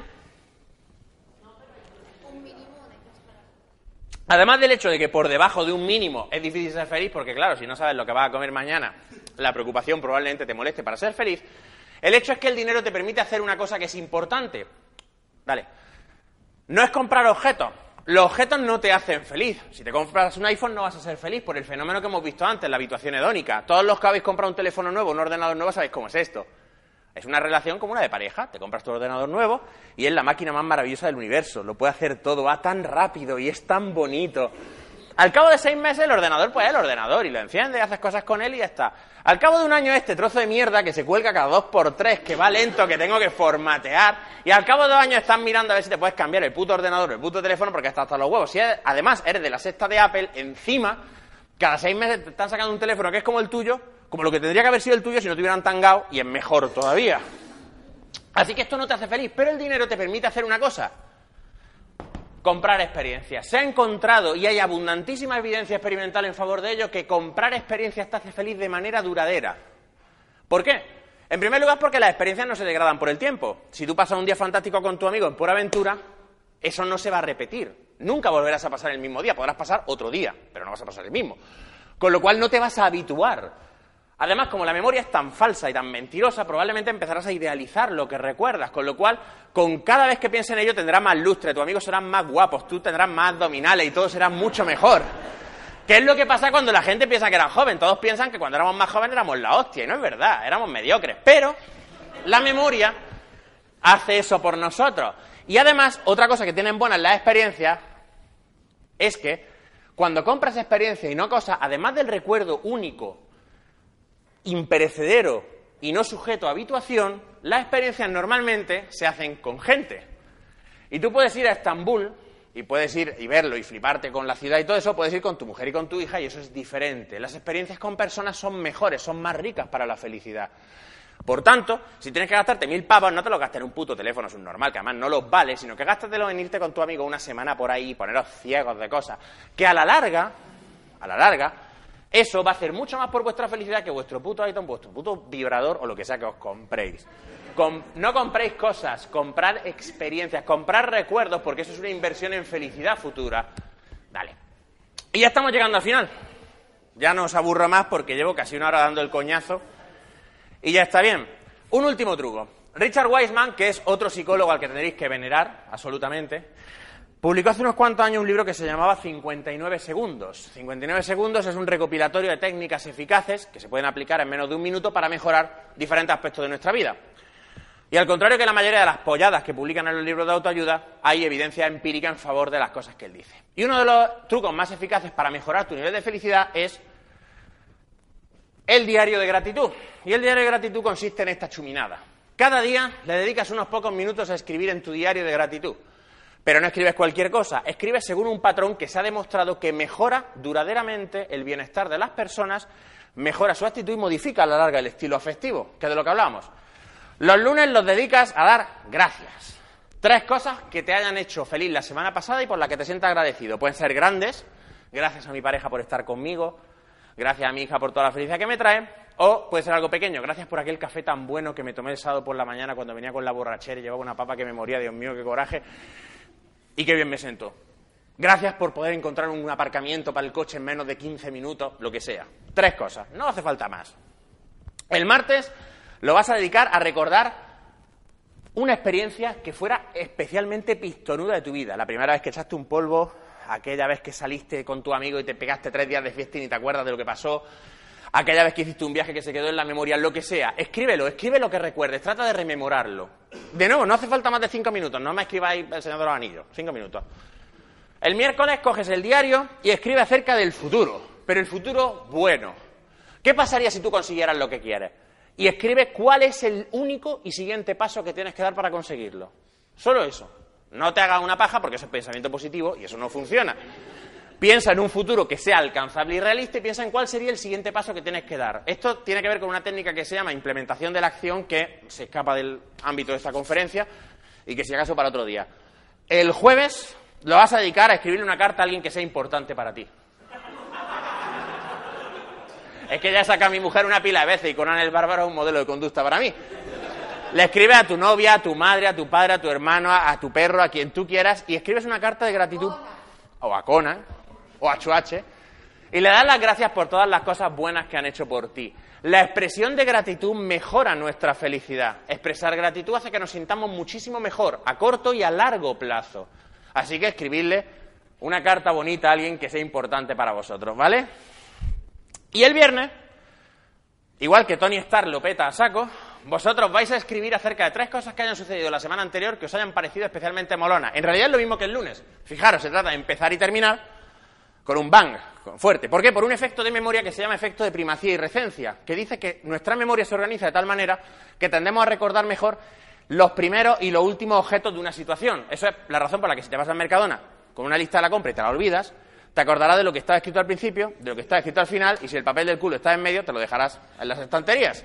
Además del hecho de que por debajo de un mínimo es difícil ser feliz, porque claro, si no sabes lo que vas a comer mañana, la preocupación probablemente te moleste para ser feliz, el hecho es que el dinero te permite hacer una cosa que es importante. Dale. No es comprar objetos. Los objetos no te hacen feliz. Si te compras un iPhone no vas a ser feliz por el fenómeno que hemos visto antes, la habituación hedónica. Todos los que habéis comprado un teléfono nuevo, un ordenador nuevo, sabéis cómo es esto. Es una relación como una de pareja. Te compras tu ordenador nuevo y es la máquina más maravillosa del universo. Lo puede hacer todo, va tan rápido y es tan bonito. Al cabo de seis meses el ordenador pues es el ordenador y lo enciende, haces cosas con él y ya está. Al cabo de un año este trozo de mierda que se cuelga cada dos por tres, que va lento, que tengo que formatear, y al cabo de dos años estás mirando a ver si te puedes cambiar el puto ordenador el puto teléfono porque está hasta los huevos. Si además eres de la sexta de Apple, encima, cada seis meses te están sacando un teléfono que es como el tuyo, como lo que tendría que haber sido el tuyo si no te hubieran tangado, y es mejor todavía. Así que esto no te hace feliz, pero el dinero te permite hacer una cosa. Comprar experiencias. Se ha encontrado, y hay abundantísima evidencia experimental en favor de ello, que comprar experiencias te hace feliz de manera duradera. ¿Por qué? En primer lugar, porque las experiencias no se degradan por el tiempo. Si tú pasas un día fantástico con tu amigo en pura aventura, eso no se va a repetir. Nunca volverás a pasar el mismo día, podrás pasar otro día, pero no vas a pasar el mismo. Con lo cual no te vas a habituar. Además, como la memoria es tan falsa y tan mentirosa, probablemente empezarás a idealizar lo que recuerdas, con lo cual, con cada vez que pienses en ello tendrás más lustre, tus amigos serán más guapos, tú tendrás más abdominales y todo será mucho mejor. ¿Qué es lo que pasa cuando la gente piensa que era joven? Todos piensan que cuando éramos más jóvenes éramos la hostia, y no es verdad, éramos mediocres. Pero la memoria hace eso por nosotros. Y además, otra cosa que tienen buenas las experiencias es que cuando compras experiencia y no cosas, además del recuerdo único, imperecedero y no sujeto a habituación, las experiencias normalmente se hacen con gente. Y tú puedes ir a Estambul y puedes ir y verlo y fliparte con la ciudad y todo eso, puedes ir con tu mujer y con tu hija y eso es diferente. Las experiencias con personas son mejores, son más ricas para la felicidad. Por tanto, si tienes que gastarte mil pavos, no te lo gastes en un puto teléfono subnormal, que además no los vale, sino que gástatelo en irte con tu amigo una semana por ahí y poneros ciegos de cosas. Que a la larga, a la larga, eso va a hacer mucho más por vuestra felicidad que vuestro puto item, vuestro puto vibrador o lo que sea que os compréis. no compréis cosas, comprad experiencias, comprad recuerdos, porque eso es una inversión en felicidad futura. Dale. Y ya estamos llegando al final. Ya no os aburro más porque llevo casi una hora dando el coñazo y ya está bien. Un último truco. Richard Wiseman, que es otro psicólogo al que tendréis que venerar, absolutamente, publicó hace unos cuantos años un libro que se llamaba 59 segundos. 59 segundos es un recopilatorio de técnicas eficaces que se pueden aplicar en menos de un minuto para mejorar diferentes aspectos de nuestra vida. Y al contrario que la mayoría de las polladas que publican en los libros de autoayuda, hay evidencia empírica en favor de las cosas que él dice. Y uno de los trucos más eficaces para mejorar tu nivel de felicidad es el diario de gratitud. Y el diario de gratitud consiste en esta chuminada. Cada día le dedicas unos pocos minutos a escribir en tu diario de gratitud. Pero no escribes cualquier cosa, escribes según un patrón que se ha demostrado que mejora duraderamente el bienestar de las personas, mejora su actitud y modifica a la larga el estilo afectivo, que es de lo que hablamos. Los lunes los dedicas a dar gracias. Tres cosas que te hayan hecho feliz la semana pasada y por las que te sientas agradecido. Pueden ser grandes, gracias a mi pareja por estar conmigo, gracias a mi hija por toda la felicidad que me trae, o puede ser algo pequeño, gracias por aquel café tan bueno que me tomé el sábado por la mañana cuando venía con la borrachera y llevaba una papa que me moría, Dios mío, qué coraje, y qué bien me siento. Gracias por poder encontrar un aparcamiento para el coche en menos de 15 minutos, lo que sea. Tres cosas, no hace falta más. El martes lo vas a dedicar a recordar una experiencia que fuera especialmente pistonuda de tu vida. La primera vez que echaste un polvo aquella vez que saliste con tu amigo y te pegaste tres días de fiesta y ni te acuerdas de lo que pasó, aquella vez que hiciste un viaje que se quedó en la memoria, lo que sea, escríbelo, escribe lo que recuerdes, trata de rememorarlo. De nuevo, no hace falta más de cinco minutos, no me escribáis el Señor de los Anillos, cinco minutos. El miércoles coges el diario y escribe acerca del futuro, pero el futuro bueno. ¿Qué pasaría si tú consiguieras lo que quieres? Y escribe cuál es el único y siguiente paso que tienes que dar para conseguirlo. Solo eso. No te hagas una paja porque eso es pensamiento positivo y eso no funciona. Piensa en un futuro que sea alcanzable y realista y piensa en cuál sería el siguiente paso que tienes que dar. Esto tiene que ver con una técnica que se llama implementación de la acción que se escapa del ámbito de esta conferencia y que si acaso para otro día. El jueves lo vas a dedicar a escribirle una carta a alguien que sea importante para ti. Es que ya saca a mi mujer una pila de veces y Conan el Bárbaro es un modelo de conducta para mí. Le escribes a tu novia, a tu madre, a tu padre, a tu hermano, a, tu perro, a quien tú quieras, y escribes una carta de gratitud. O a Conan, o a Chuache, y le das las gracias por todas las cosas buenas que han hecho por ti. La expresión de gratitud mejora nuestra felicidad. Expresar gratitud hace que nos sintamos muchísimo mejor a corto y a largo plazo. Así que escribirle una carta bonita a alguien que sea importante para vosotros, ¿vale? Y el viernes, igual que Tony Starr lo peta a saco, vosotros vais a escribir acerca de tres cosas que hayan sucedido la semana anterior que os hayan parecido especialmente molonas. En realidad es lo mismo que el lunes. Fijaros, se trata de empezar y terminar con un bang, fuerte. ¿Por qué? Por un efecto de memoria que se llama efecto de primacía y recencia, que dice que nuestra memoria se organiza de tal manera que tendemos a recordar mejor los primeros y los últimos objetos de una situación. Eso es la razón por la que si te vas al Mercadona con una lista de la compra y te la olvidas, te acordarás de lo que estaba escrito al principio, de lo que está escrito al final, y si el papel del culo está en medio, te lo dejarás en las estanterías.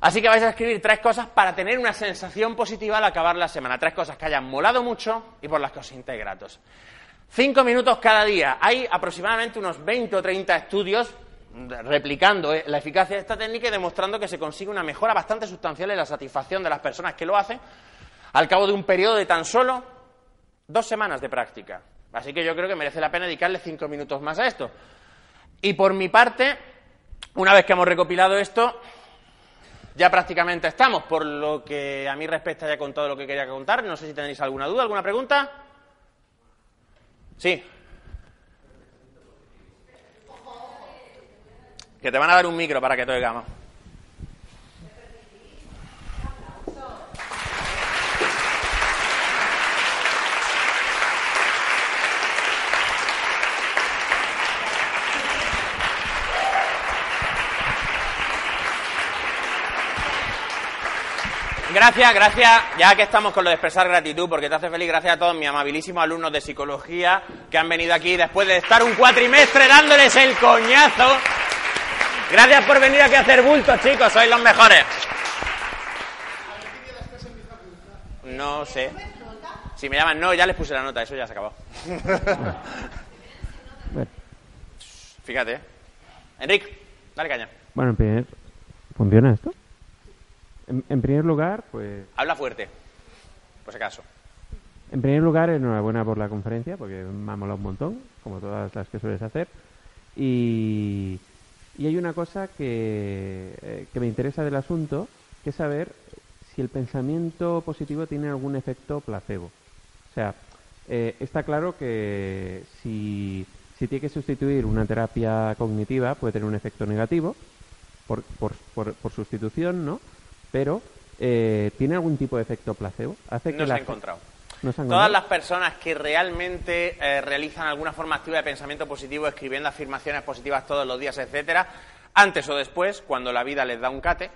Así que vais a escribir tres cosas para tener una sensación positiva al acabar la semana. Tres cosas que hayan molado mucho y por las que os sintáis gratos. Cinco minutos cada día. Hay aproximadamente unos 20 o 30 estudios replicando eh, la eficacia de esta técnica y demostrando que se consigue una mejora bastante sustancial en la satisfacción de las personas que lo hacen al cabo de un periodo de tan solo dos semanas de práctica. Así que yo creo que merece la pena dedicarle cinco minutos más a esto. Y por mi parte, una vez que hemos recopilado esto, ya prácticamente estamos. Por lo que a mí respecta ya con todo lo que quería contar. No sé si tenéis alguna duda, alguna pregunta. Sí. Que te van a dar un micro para que te oigamos. Gracias, gracias. Ya que estamos con lo de expresar gratitud, porque te hace feliz, gracias a todos mis amabilísimos alumnos de psicología que han venido aquí después de estar un cuatrimestre dándoles el coñazo. Gracias por venir aquí a hacer bultos, chicos, sois los mejores. No sé. Si me llaman, no, ya les puse la nota, eso ya se acabó. Fíjate. ¿eh? Enrique, dale caña. Bueno, en primer... ¿Funciona esto? En, en primer lugar, pues... Habla fuerte, por si acaso. En primer lugar, enhorabuena por la conferencia, porque me ha molado un montón, como todas las que sueles hacer. Y, y hay una cosa que, eh, que me interesa del asunto, que es saber si el pensamiento positivo tiene algún efecto placebo. O sea, eh, está claro que si, si tiene que sustituir una terapia cognitiva puede tener un efecto negativo por, por, por, por sustitución, ¿no? Pero, eh, ¿tiene algún tipo de efecto placebo? Hace No se la- ha encontrado. ¿No se ha Todas las personas que realmente eh, realizan alguna forma activa de pensamiento positivo, escribiendo afirmaciones positivas todos los días, etcétera, antes o después, cuando la vida les da un cate,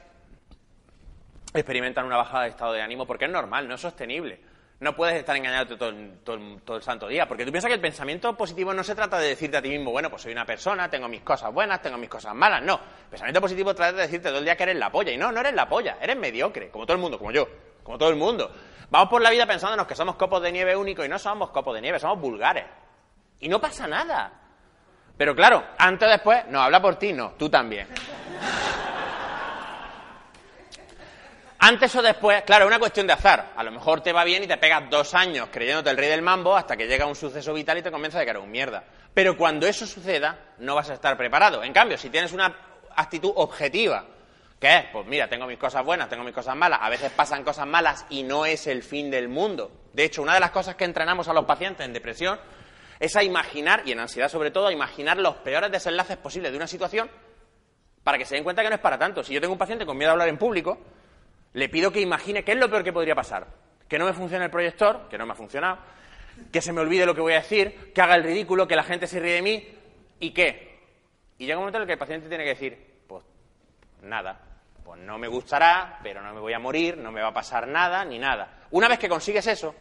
experimentan una bajada de estado de ánimo, porque es normal, no es sostenible. No puedes estar el- todo el santo día, porque tú piensas que el pensamiento positivo no se trata de decirte a ti mismo, bueno, pues soy una persona, tengo mis cosas buenas, tengo mis cosas malas. No, el pensamiento positivo trata de decirte todo el día que eres la polla, y no, no eres la polla, eres mediocre, como todo el mundo, como yo, como todo el mundo. Vamos por la vida pensándonos que somos copos de nieve únicos y no somos copos de nieve, somos vulgares. Y no pasa nada. Pero claro, antes o después, no, habla por ti, no, tú también. Antes o después, claro, es una cuestión de azar. A lo mejor te va bien y te pegas dos años creyéndote el rey del mambo hasta que llega un suceso vital y te convence de que eres un mierda. Pero cuando eso suceda, no vas a estar preparado. En cambio, si tienes una actitud objetiva, que es, pues mira, tengo mis cosas buenas, tengo mis cosas malas, a veces pasan cosas malas y no es el fin del mundo. De hecho, una de las cosas que entrenamos a los pacientes en depresión es a imaginar, y en ansiedad sobre todo, a imaginar los peores desenlaces posibles de una situación para que se den cuenta que no es para tanto. Si yo tengo un paciente con miedo a hablar en público, le pido que imagine qué es lo peor que podría pasar. Que no me funcione el proyector, que no me ha funcionado, que se me olvide lo que voy a decir, que haga el ridículo, que la gente se ríe de mí, ¿y qué? Y llega un momento en el que el paciente tiene que decir, pues nada, pues no me gustará, pero no me voy a morir, no me va a pasar nada, ni nada. Una vez que consigues eso,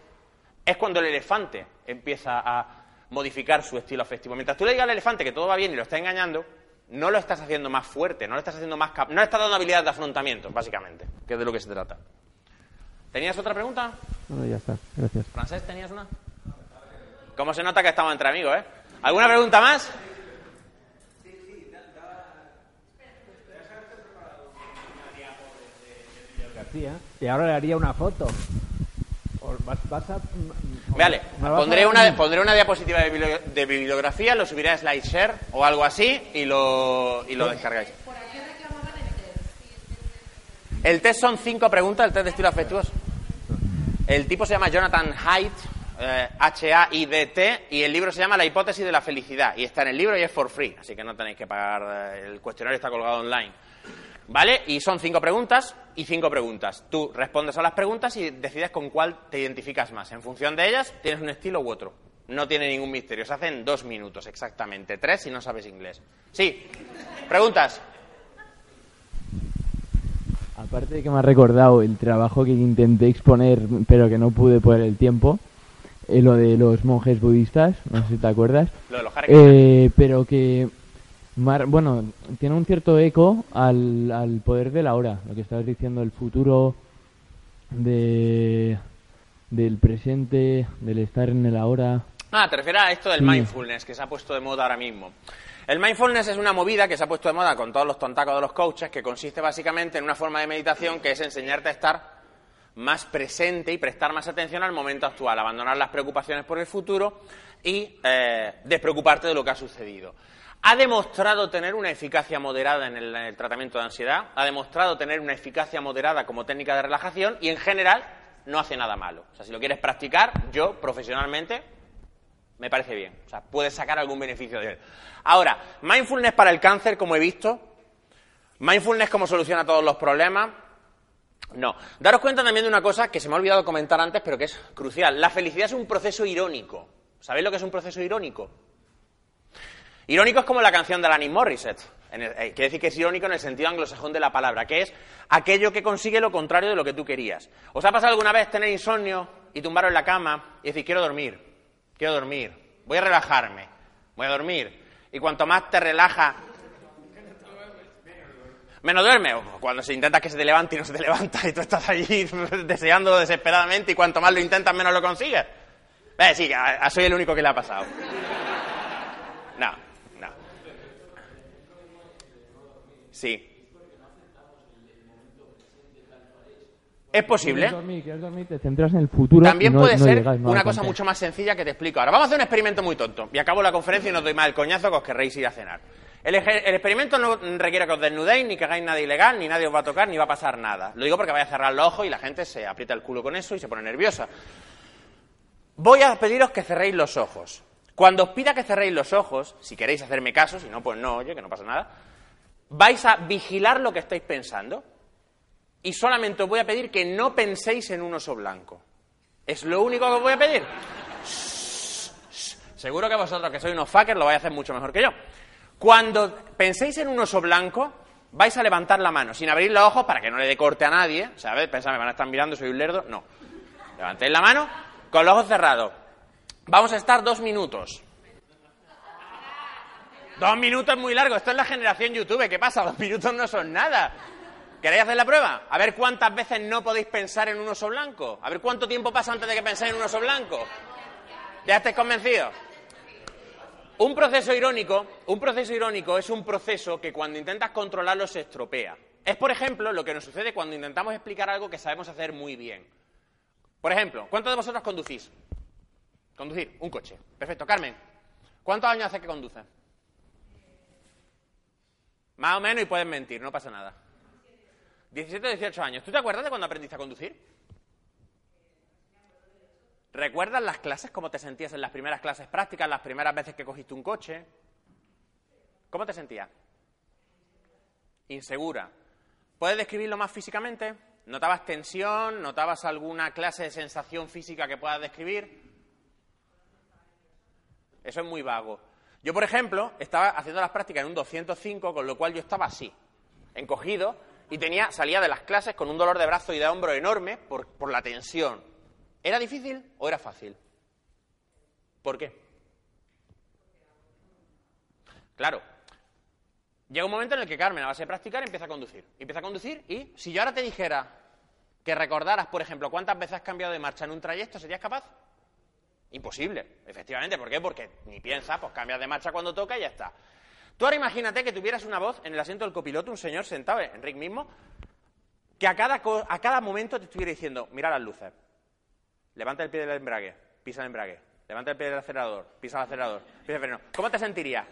es cuando el elefante empieza a modificar su estilo afectivo. Mientras tú le digas al elefante que todo va bien y lo está engañando, no lo estás haciendo más fuerte, no lo estás haciendo más cap no le estás dando habilidades de afrontamiento, básicamente, que es de lo que se trata. ¿Tenías otra pregunta? No, ya está. Gracias. Francés, ¿tenías una? ¿Cómo se nota que estamos entre amigos, eh? ¿Alguna pregunta más? García, y ahora le haría una foto. Vas, vas a- Vale, vas a- pondré una, pondré una diapositiva de, biblio- de bibliografía, lo subiré a SlideShare o algo así y lo, y lo descargáis. El test son cinco preguntas, el test de estilo afectivos. El tipo se llama Jonathan Haidt, eh, H-A-I-D-T, y el libro se llama La hipótesis de la felicidad. Y está en el libro y es for free, así que no tenéis que pagar, eh, el cuestionario está colgado online. ¿Vale? Y son cinco preguntas y cinco preguntas. Tú respondes a las preguntas y decides con cuál te identificas más. En función de ellas, tienes un estilo u otro. No tiene ningún misterio. Se hace en dos minutos exactamente. Tres si no sabes inglés. Sí. Preguntas. Aparte de que me ha recordado el trabajo que intenté exponer, pero que no pude por el tiempo, eh, lo de los monjes budistas, no sé si te acuerdas, Lo de los eh, pero que, mar- bueno, tiene un cierto eco al, al poder de la hora, lo que estabas diciendo, el futuro de, del presente, del estar en el ahora. Ah, te refieres a esto del Sí. mindfulness que se ha puesto de moda ahora mismo. El mindfulness es una movida que se ha puesto de moda con todos los tontacos de los coaches, que consiste básicamente en una forma de meditación que es enseñarte a estar más presente y prestar más atención al momento actual, abandonar las preocupaciones por el futuro y eh, despreocuparte de lo que ha sucedido. Ha demostrado tener una eficacia moderada en el, en el tratamiento de ansiedad, ha demostrado tener una eficacia moderada como técnica de relajación y en general no hace nada malo. O sea, si lo quieres practicar, yo profesionalmente me parece bien. O sea, puedes sacar algún beneficio de él. Ahora, mindfulness para el cáncer, como he visto, mindfulness como soluciona todos los problemas, no. Daros cuenta también de una cosa que se me ha olvidado comentar antes, pero que es crucial. La felicidad es un proceso irónico. ¿Sabéis lo que es un proceso irónico? Irónico es como la canción de Alanis Morissette. Eh, quiere decir que es irónico en el sentido anglosajón de la palabra, que es aquello que consigue lo contrario de lo que tú querías. ¿Os ha pasado alguna vez tener insomnio y tumbaros en la cama y decir, quiero dormir, quiero dormir, voy a relajarme, voy a dormir? Y cuanto más te relaja, menos duerme. O Cuando se intenta que se te levante y no se te levanta y tú estás allí deseando desesperadamente y cuanto más lo intentas, menos lo consigues. Eh, sí, soy el único que le ha pasado. No, no. Sí. Es posible. Quieres dormir, te centras en el futuro. También no- puede no ser llegas, no una cosa mucho más sencilla que te explico ahora. Vamos a hacer un experimento muy tonto. Y acabo la conferencia y no os doy más el coñazo que os querréis ir a cenar. El, el experimento no requiere que os desnudéis, ni que hagáis nada ilegal, ni nadie os va a tocar, ni va a pasar nada. Lo digo porque vais a cerrar los ojos y la gente se aprieta el culo con eso y se pone nerviosa. Voy a pediros que cerréis los ojos. Cuando os pida que cerréis los ojos, si queréis hacerme caso, si no, pues no, oye, que no pasa nada, vais a vigilar lo que estáis pensando y solamente os voy a pedir que no penséis en un oso blanco. Es lo único que os voy a pedir. Seguro que vosotros, que sois unos fuckers, lo vais a hacer mucho mejor que yo. Cuando penséis en un oso blanco, vais a levantar la mano, sin abrir los ojos para que no le dé corte a nadie. ¿Sabes? Pensad, me van a estar mirando, soy un lerdo. No. Levantéis la mano con los ojos cerrados. Vamos a estar dos minutos. Dos minutos muy largo. Esto es la generación YouTube. ¿Qué pasa? Dos minutos no son nada. ¿Queréis hacer la prueba? A ver cuántas veces no podéis pensar en un oso blanco. A ver cuánto tiempo pasa antes de que penséis en un oso blanco. ¿Ya estáis convencidos? Un proceso irónico, un proceso irónico es un proceso que cuando intentas controlarlo se estropea. Es, por ejemplo, lo que nos sucede cuando intentamos explicar algo que sabemos hacer muy bien. Por ejemplo, ¿cuántos de vosotros conducís? Conducir, un coche. Perfecto. Carmen, ¿cuántos años hace que conduces? Más o menos y puedes mentir, no pasa nada. 17 o 18 años. ¿Tú te acuerdas de cuando aprendiste a conducir? ¿Recuerdas las clases, cómo te sentías en las primeras clases prácticas, las primeras veces que cogiste un coche? ¿Cómo te sentías? Insegura. ¿Puedes describirlo más físicamente? ¿Notabas tensión? ¿Notabas alguna clase de sensación física que puedas describir? Eso es muy vago. Yo, por ejemplo, estaba haciendo las prácticas en un 205, con lo cual yo estaba así, encogido, y tenía, salía de las clases con un dolor de brazo y de hombro enorme por, por la tensión. ¿Era difícil o era fácil? ¿Por qué? Claro. Llega un momento en el que Carmen, a base de practicar, empieza a conducir. Empieza a conducir y si yo ahora te dijera que recordaras, por ejemplo, cuántas veces has cambiado de marcha en un trayecto, ¿serías capaz? Imposible, efectivamente. ¿Por qué? Porque ni piensas, pues cambias de marcha cuando toca y ya está. Tú ahora imagínate que tuvieras una voz en el asiento del copiloto, un señor sentado, Enrique mismo, que a cada, a cada momento te estuviera diciendo, mira las luces, levanta el pie del embrague, pisa el embrague, levanta el pie del acelerador, pisa el acelerador, pisa el freno. ¿Cómo te sentirías?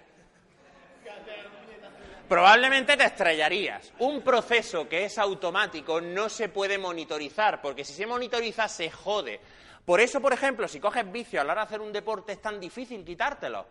Probablemente te estrellarías. Un proceso que es automático no se puede monitorizar, porque si se monitoriza se jode. Por eso, por ejemplo, si coges vicio a la hora de hacer un deporte es tan difícil quitártelo,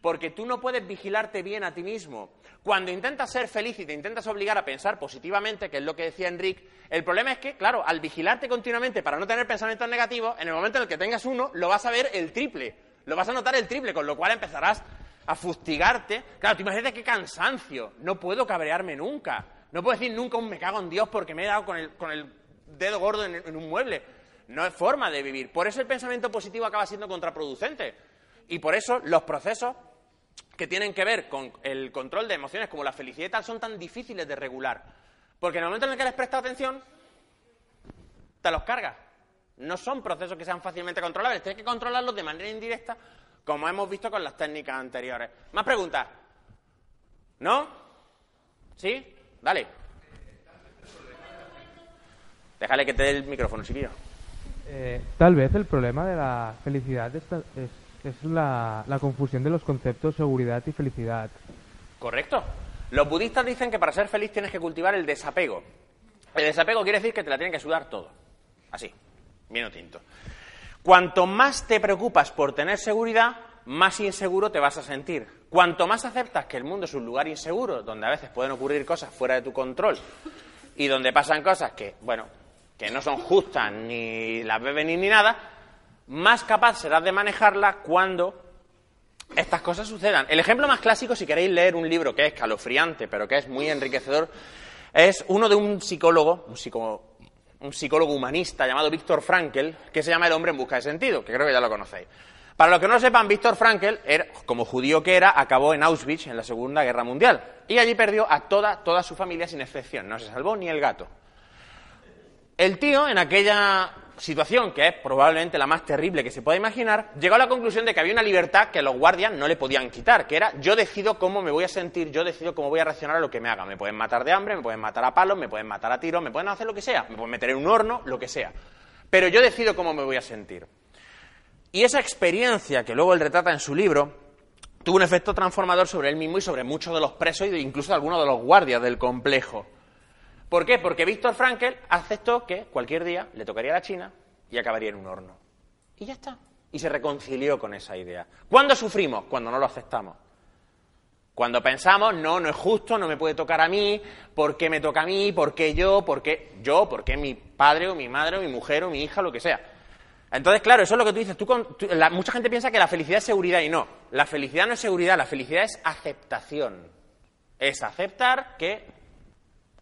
porque tú no puedes vigilarte bien a ti mismo. Cuando intentas ser feliz y te intentas obligar a pensar positivamente, que es lo que decía Enrique, el problema es que, claro, al vigilarte continuamente para no tener pensamientos negativos, en el momento en el que tengas uno, lo vas a ver el triple, lo vas a notar el triple, con lo cual empezarás a fustigarte. Claro, tú imagínate qué cansancio. No puedo cabrearme nunca. No puedo decir nunca un me cago en Dios porque me he dado con el, con el dedo gordo en un mueble. No es forma de vivir. Por eso el pensamiento positivo acaba siendo contraproducente. Y por eso los procesos que tienen que ver con el control de emociones como la felicidad y tal son tan difíciles de regular. Porque en el momento en el que les prestas atención, te los cargas. No son procesos que sean fácilmente controlables. Tienes que controlarlos de manera indirecta, como hemos visto con las técnicas anteriores. ¿Más preguntas? ¿No? ¿Sí? Dale. Déjale que te dé el micrófono, chiquillo. Eh, tal vez el problema de la felicidad es la, la confusión de los conceptos seguridad y felicidad. Correcto. Los budistas dicen que para ser feliz tienes que cultivar el desapego. El desapego quiere decir que te la tienen que sudar todo. Así, vino tinto. Cuanto más te preocupas por tener seguridad, más inseguro te vas a sentir. Cuanto más aceptas que el mundo es un lugar inseguro, donde a veces pueden ocurrir cosas fuera de tu control y donde pasan cosas que, bueno, que no son justas ni las beben ni nada, más capaz serás de manejarlas cuando estas cosas sucedan. El ejemplo más clásico, si queréis leer un libro que es calofriante, pero que es muy enriquecedor, es uno de un psicólogo, un, psico- un psicólogo humanista llamado Víctor Frankl, que se llama El hombre en busca de sentido, que creo que ya lo conocéis. Para los que no lo sepan, Víctor Frankl, como judío que era, acabó en Auschwitz en la Segunda Guerra Mundial. Y allí perdió a toda, toda su familia sin excepción. No se salvó ni el gato. El tío, en aquella situación, que es probablemente la más terrible que se pueda imaginar, llegó a la conclusión de que había una libertad que los guardias no le podían quitar, que era yo decido cómo me voy a sentir, yo decido cómo voy a reaccionar a lo que me haga. Me pueden matar de hambre, me pueden matar a palos, me pueden matar a tiros, me pueden hacer lo que sea, me pueden meter en un horno, lo que sea. Pero yo decido cómo me voy a sentir. Y esa experiencia que luego él retrata en su libro tuvo un efecto transformador sobre él mismo y sobre muchos de los presos e incluso algunos de los guardias del complejo. ¿Por qué? Porque Víctor Frankel aceptó que cualquier día le tocaría a la China y acabaría en un horno. Y ya está. Y se reconcilió con esa idea. ¿Cuándo sufrimos? Cuando no lo aceptamos. Cuando pensamos, no, no es justo, no me puede tocar a mí, ¿por qué me toca a mí? ¿Por qué yo? ¿Por qué yo? ¿Por qué mi padre o mi madre o mi mujer o mi hija, lo que sea? Entonces, claro, eso es lo que tú dices. Tú mucha gente piensa que la felicidad es seguridad y no. La felicidad no es seguridad, la felicidad es aceptación. Es aceptar que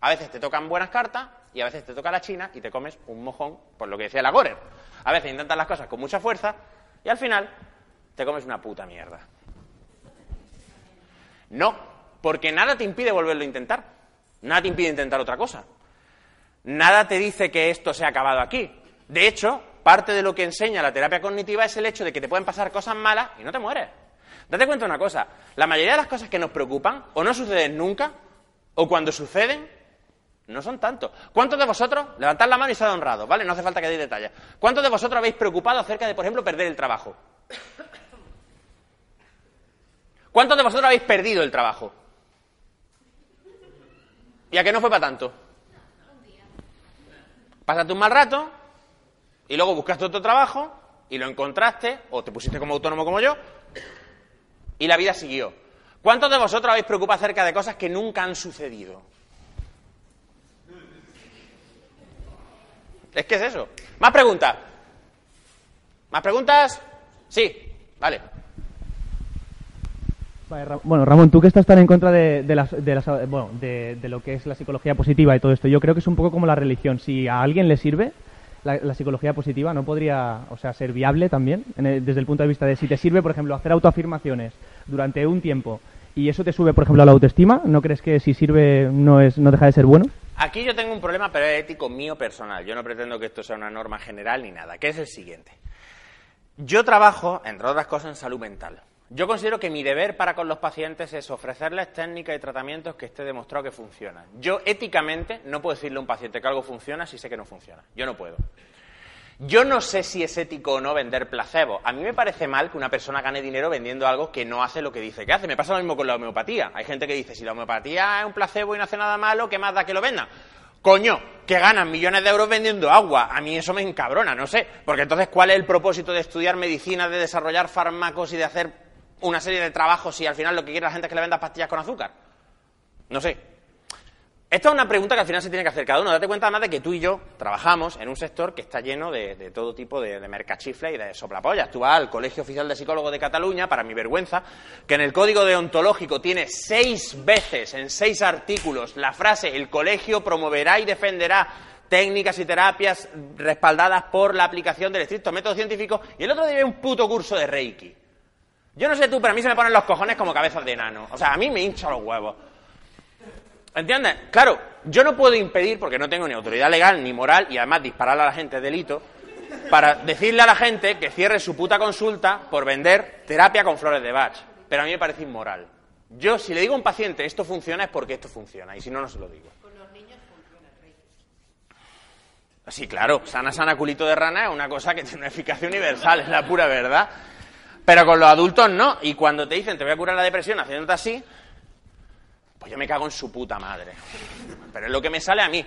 a veces te tocan buenas cartas y a veces te toca la China y te comes un mojón, por lo que decía la Gorer. A veces intentas las cosas con mucha fuerza y al final te comes una puta mierda. No, porque nada te impide volverlo a intentar. Nada te impide intentar otra cosa. Nada te dice que esto se ha acabado aquí. De hecho, parte de lo que enseña la terapia cognitiva es el hecho de que te pueden pasar cosas malas y no te mueres. Date cuenta de una cosa, la mayoría de las cosas que nos preocupan o no suceden nunca o cuando suceden no son tantos. ¿Cuántos de vosotros, levantad la mano y sed honrados, ¿vale? No hace falta que deis detalles. ¿Cuántos de vosotros habéis preocupado acerca de, por ejemplo, perder el trabajo? ¿Cuántos de vosotros habéis perdido el trabajo? ¿Y a qué no fue para tanto? Pásate un mal rato y luego buscaste otro trabajo y lo encontraste o te pusiste como autónomo como yo y la vida siguió. ¿Cuántos de vosotros habéis preocupado acerca de cosas que nunca han sucedido? Es que es eso. ¿Más preguntas? ¿Más preguntas? Sí, vale. Bueno, Ramón, tú que estás tan en contra de, de las, bueno, de, lo que es la psicología positiva y todo esto, yo creo que es un poco como la religión. Si a alguien le sirve la, psicología positiva, ¿no podría o sea, ser viable también? Desde el punto de vista de si te sirve, por ejemplo, hacer autoafirmaciones durante un tiempo y eso te sube, por ejemplo, a la autoestima, ¿no crees que si sirve no, es, no deja de ser bueno? Aquí yo tengo un problema, pero es ético mío personal. Yo no pretendo que esto sea una norma general ni nada, que es el siguiente. Yo trabajo, entre otras cosas, en salud mental. Yo considero que mi deber para con los pacientes es ofrecerles técnicas y tratamientos que esté demostrado que funcionan. Yo éticamente no puedo decirle a un paciente que algo funciona si sé que no funciona. Yo no puedo. Yo no sé si es ético o no vender placebo. A mí me parece mal que una persona gane dinero vendiendo algo que no hace lo que dice que hace. Me pasa lo mismo con la homeopatía. Hay gente que dice, si la homeopatía es un placebo y no hace nada malo, ¿qué más da que lo vendan? Coño, que ganan millones de euros vendiendo agua. A mí eso me encabrona, no sé. Porque entonces, ¿cuál es el propósito de estudiar medicina, de desarrollar fármacos y de hacer una serie de trabajos si al final lo que quiere la gente es que le vendas pastillas con azúcar? No sé. Esta es una pregunta que al final se tiene que hacer cada uno. Date cuenta además de que tú y yo trabajamos en un sector que está lleno de, todo tipo de, de y de soplapollas. Tú vas al Colegio Oficial de Psicólogos de Cataluña, para mi vergüenza, que en el código deontológico tiene seis veces, en seis artículos, la frase el colegio promoverá y defenderá técnicas y terapias respaldadas por la aplicación del estricto método científico, y el otro día un puto curso de Reiki. Yo no sé tú, pero a mí se me ponen los cojones como cabezas de enano. O sea, a mí me hincha los huevos. ¿Entiendes? Claro, yo no puedo impedir, porque no tengo ni autoridad legal ni moral, y además disparar a la gente es delito, para decirle a la gente que cierre su puta consulta por vender terapia con flores de Bach. Pero a mí me parece inmoral. Yo, si le digo a un paciente esto funciona, es porque esto funciona, y si no, no se lo digo. Sí, claro, sana, sana, culito de rana es una cosa que tiene una eficacia universal, es la pura verdad. Pero con los adultos no. Y cuando te dicen te voy a curar la depresión haciéndote así, pues yo me cago en su puta madre. Pero es lo que me sale a mí.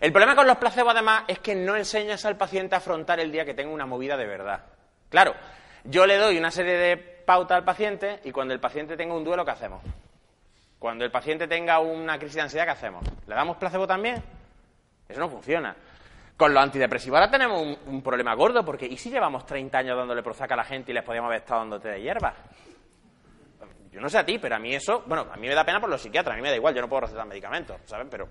El problema con los placebos, además, es que no enseñas al paciente a afrontar el día que tenga una movida de verdad. Claro, yo le doy una serie de pautas al paciente y cuando el paciente tenga un duelo, ¿qué hacemos? Cuando el paciente tenga una crisis de ansiedad, ¿qué hacemos? ¿Le damos placebo también? Eso no funciona. Con los antidepresivos ahora tenemos un, un problema gordo, porque ¿y si llevamos 30 años dándole Prozac a la gente y les podíamos haber estado dando té de hierba? Yo no sé a ti, pero a mí eso, bueno, a mí me da pena por los psiquiatras, a mí me da igual, yo no puedo recetar medicamentos, ¿saben? Pero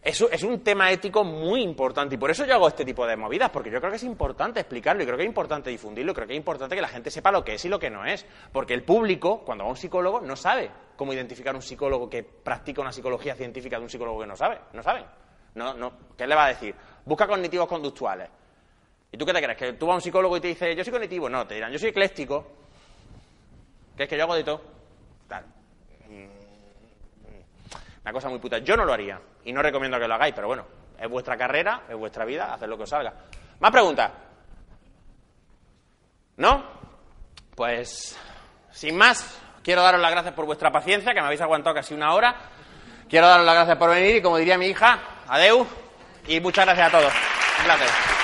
eso es un tema ético muy importante y por eso yo hago este tipo de movidas, porque yo creo que es importante explicarlo y creo que es importante difundirlo, y creo que es importante que la gente sepa lo que es y lo que no es, porque el público, cuando va a un psicólogo, no sabe cómo identificar un psicólogo que practica una psicología científica de un psicólogo que no sabe, no saben. No, no, ¿Qué le va a decir? Busca cognitivos conductuales. ¿Y tú qué te crees? ¿Que tú vas a un psicólogo y te dice, yo soy cognitivo? No, te dirán, yo soy ecléctico. ¿Qué es que yo hago de todo? Tal. Una cosa muy puta. Yo no lo haría. Y no recomiendo que lo hagáis, pero bueno, es vuestra carrera, es vuestra vida, haced lo que os salga. ¿Más preguntas? ¿No? Pues, sin más, quiero daros las gracias por vuestra paciencia, que me habéis aguantado casi una hora. Quiero daros las gracias por venir y, como diría mi hija, adeu y muchas gracias a todos. Un placer.